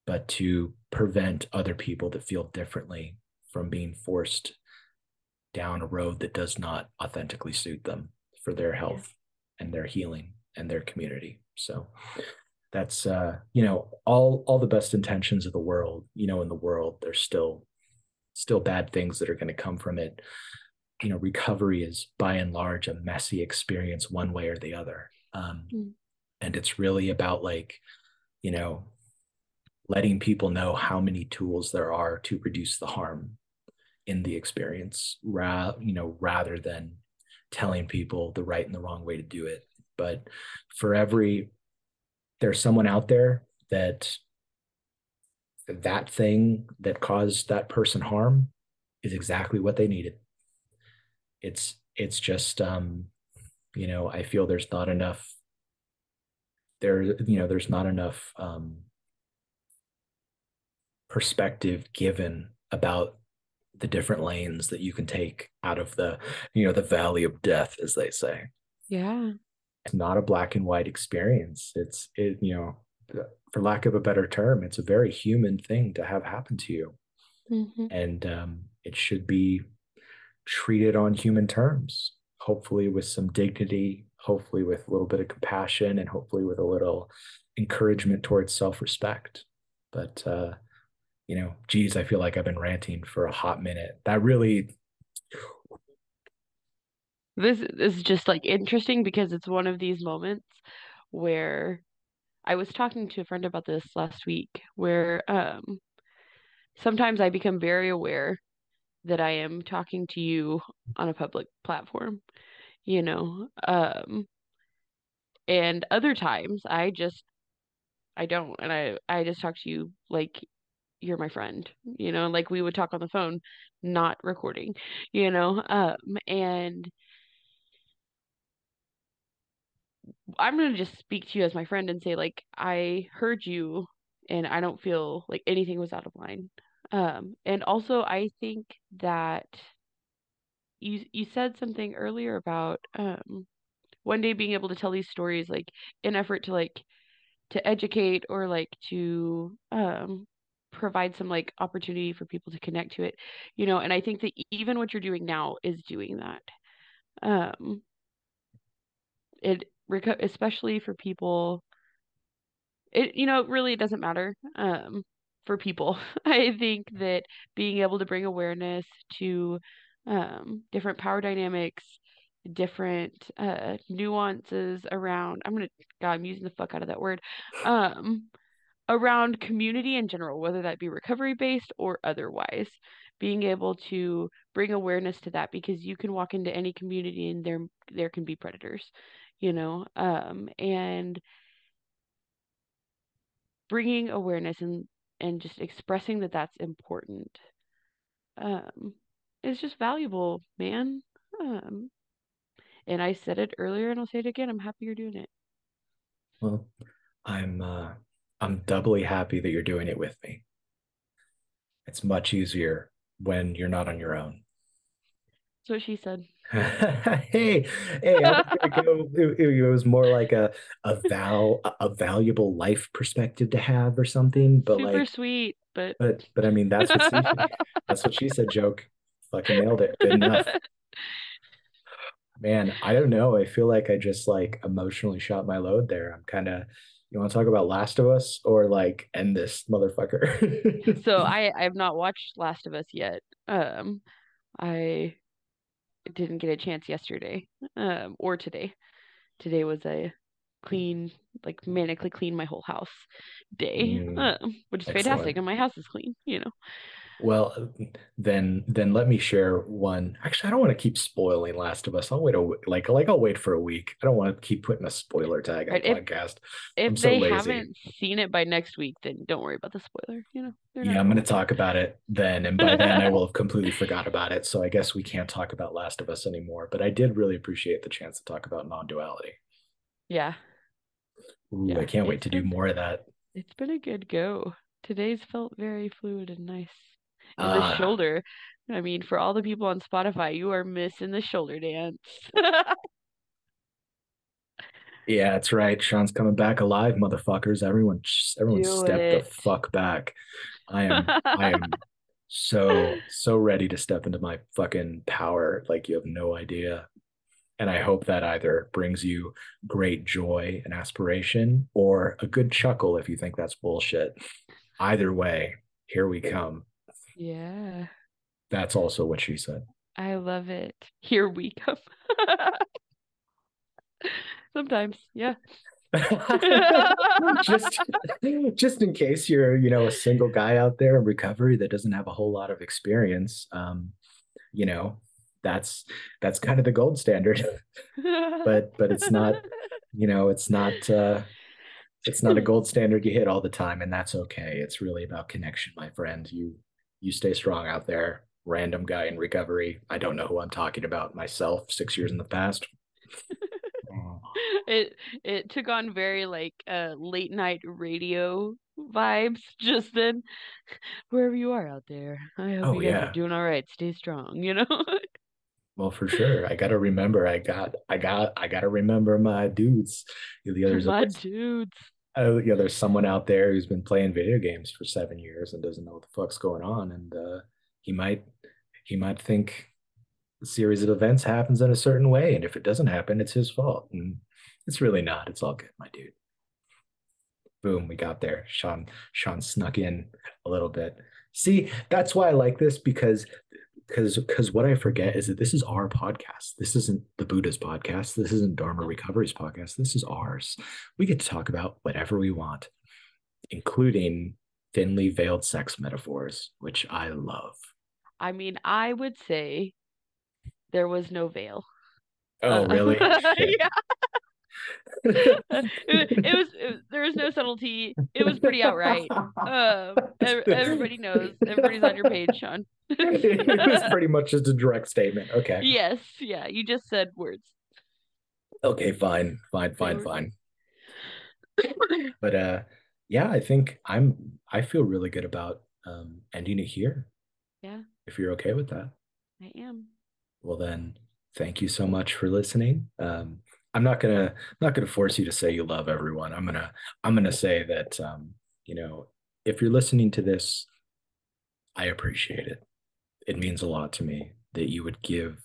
but to prevent other people that feel differently from being forced down a road that does not authentically suit them for their health and their healing and their community. So that's uh, you know all all the best intentions of the world. You know, in the world, there's still still bad things that are going to come from it. You know, recovery is by and large a messy experience, one way or the other. Um, mm. And it's really about like, you know, letting people know how many tools there are to reduce the harm in the experience, ra- you know, rather than telling people the right and the wrong way to do it. But for every, there's someone out there that that thing that caused that person harm is exactly what they needed. It's it's just um, you know, I feel there's not enough there, you know, there's not enough um perspective given about the different lanes that you can take out of the, you know, the valley of death, as they say. Yeah. It's not a black and white experience. It's it, you know, for lack of a better term, it's a very human thing to have happen to you. Mm-hmm. And um, it should be treated on human terms, hopefully with some dignity, hopefully with a little bit of compassion, and hopefully with a little encouragement towards self respect. But, uh, you know, geez, I feel like I've been ranting for a hot minute. That really. This is just like interesting because it's one of these moments where I was talking to a friend about this last week where um, sometimes I become very aware that I am talking to you on a public platform, you know. Um, and other times I just I don't and I I just talk to you like you're my friend, you know, like we would talk on the phone, not recording, you know. Um, and I'm going to just speak to you as my friend and say like I heard you and I don't feel like anything was out of line. Um and also I think that you you said something earlier about um one day being able to tell these stories like in effort to like to educate or like to um provide some like opportunity for people to connect to it you know and i think that even what you're doing now is doing that um it especially for people it you know really it doesn't matter um for people i think that being able to bring awareness to um, different power dynamics, different uh, nuances around. I'm gonna God, I'm using the fuck out of that word. Um, around community in general, whether that be recovery based or otherwise, being able to bring awareness to that because you can walk into any community and there there can be predators, you know, um, and bringing awareness and and just expressing that that's important um, is just valuable, man. Um, and I said it earlier and I'll say it again. I'm happy you're doing it. Well, I'm uh, I'm doubly happy that you're doing it with me. It's much easier when you're not on your own. That's what she said. hey, hey, go, it, it, was more like a a val a valuable life perspective to have or something. But super like, sweet, but but but I mean that's what she, that's what she said. Joke, fucking nailed it. Good enough. Man, I don't know. I feel like I just like emotionally shot my load there. I'm kind of you want to talk about Last of Us or like end this motherfucker? so I I have not watched Last of Us yet. Um, I didn't get a chance yesterday, um, or today. Today was a clean, like manically clean my whole house day, mm, which is excellent. fantastic, and my house is clean. You know. Well, then then let me share one. Actually, I don't want to keep spoiling Last of Us. I'll wait a like like I'll wait for a week. I don't want to keep putting a spoiler tag on if, podcast. If so they lazy. haven't seen it by next week, then don't worry about the spoiler. You know. Yeah, I'm going to talk about it then, and by then I will have completely forgot about it. So I guess we can't talk about Last of Us anymore. But I did really appreciate the chance to talk about non-duality. Yeah. Ooh, yeah, I can't wait to do more of that. It's been a good go. Today's felt very fluid and nice and uh, the shoulder. I mean, for all the people on Spotify, you are missing the shoulder dance. yeah, that's right. Sean's coming back alive, motherfuckers. Everyone, everyone, Do step it. the fuck back. I am, I am so so ready to step into my fucking power. Like you have no idea. And I hope that either brings you great joy and aspiration or a good chuckle if you think that's bullshit. Either way, here we come. Yeah. That's also what she said. I love it. Here we come. Sometimes, yeah. just just in case you're, you know, a single guy out there in recovery that doesn't have a whole lot of experience, um, you know, that's that's kind of the gold standard. but but it's not, you know, it's not uh it's not a gold standard you hit all the time and that's okay. It's really about connection, my friend. You you stay strong out there. Random guy in recovery. I don't know who I'm talking about myself. Six years in the past. it it took on very like uh late night radio vibes just then. Wherever you are out there, I hope oh, you guys yeah. are doing all right. Stay strong. You know. well, for sure. I gotta remember. I got. I got. I gotta remember my dudes. The others. My dudes uh, you know, there's someone out there who's been playing video games for seven years and doesn't know what the fuck's going on, and uh, he might he might think the series of events happens in a certain way, and if it doesn't happen, it's his fault, and it's really not. It's all good, my dude. Boom, we got there. Sean Sean snuck in a little bit. See, that's why I like this because because because what I forget is that this is our podcast. This isn't the Buddha's podcast. This isn't Dharma Recovery's podcast. This is ours. We get to talk about whatever we want, including thinly veiled sex metaphors, which I love. I mean, I would say there was no veil. Oh, really? yeah. It, it, was, it, was, there was no subtlety. It was pretty outright. Um, everybody knows. Everybody's on your page, Sean. it was pretty much just a direct statement. Okay. Yes. Yeah. You just said words. Okay. Fine. Fine. Fine. Fine. but uh, yeah, I think I'm. I feel really good about um ending it here. Yeah. If you're okay with that. I am. Well then, thank you so much for listening. Um, I'm not gonna not gonna force you to say you love everyone. I'm gonna I'm gonna say that um, you know if you're listening to this, I appreciate it. It means a lot to me that you would give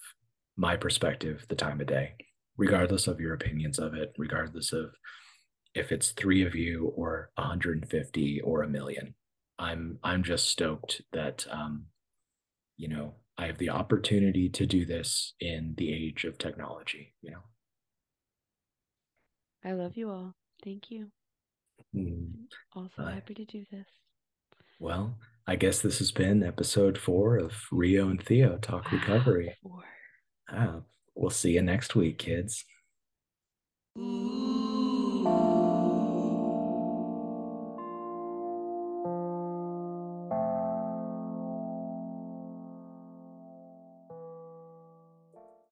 my perspective the time of day, regardless of your opinions of it, regardless of if it's three of you or 150 or a million. I'm I'm just stoked that um, you know I have the opportunity to do this in the age of technology, you know. I love you all. Thank you. Mm, Also uh, happy to do this. well, I guess this has been episode four of Reo and Theo Talk Wow, Recovery. four. Ah, we'll see you next week, kids. Ooh.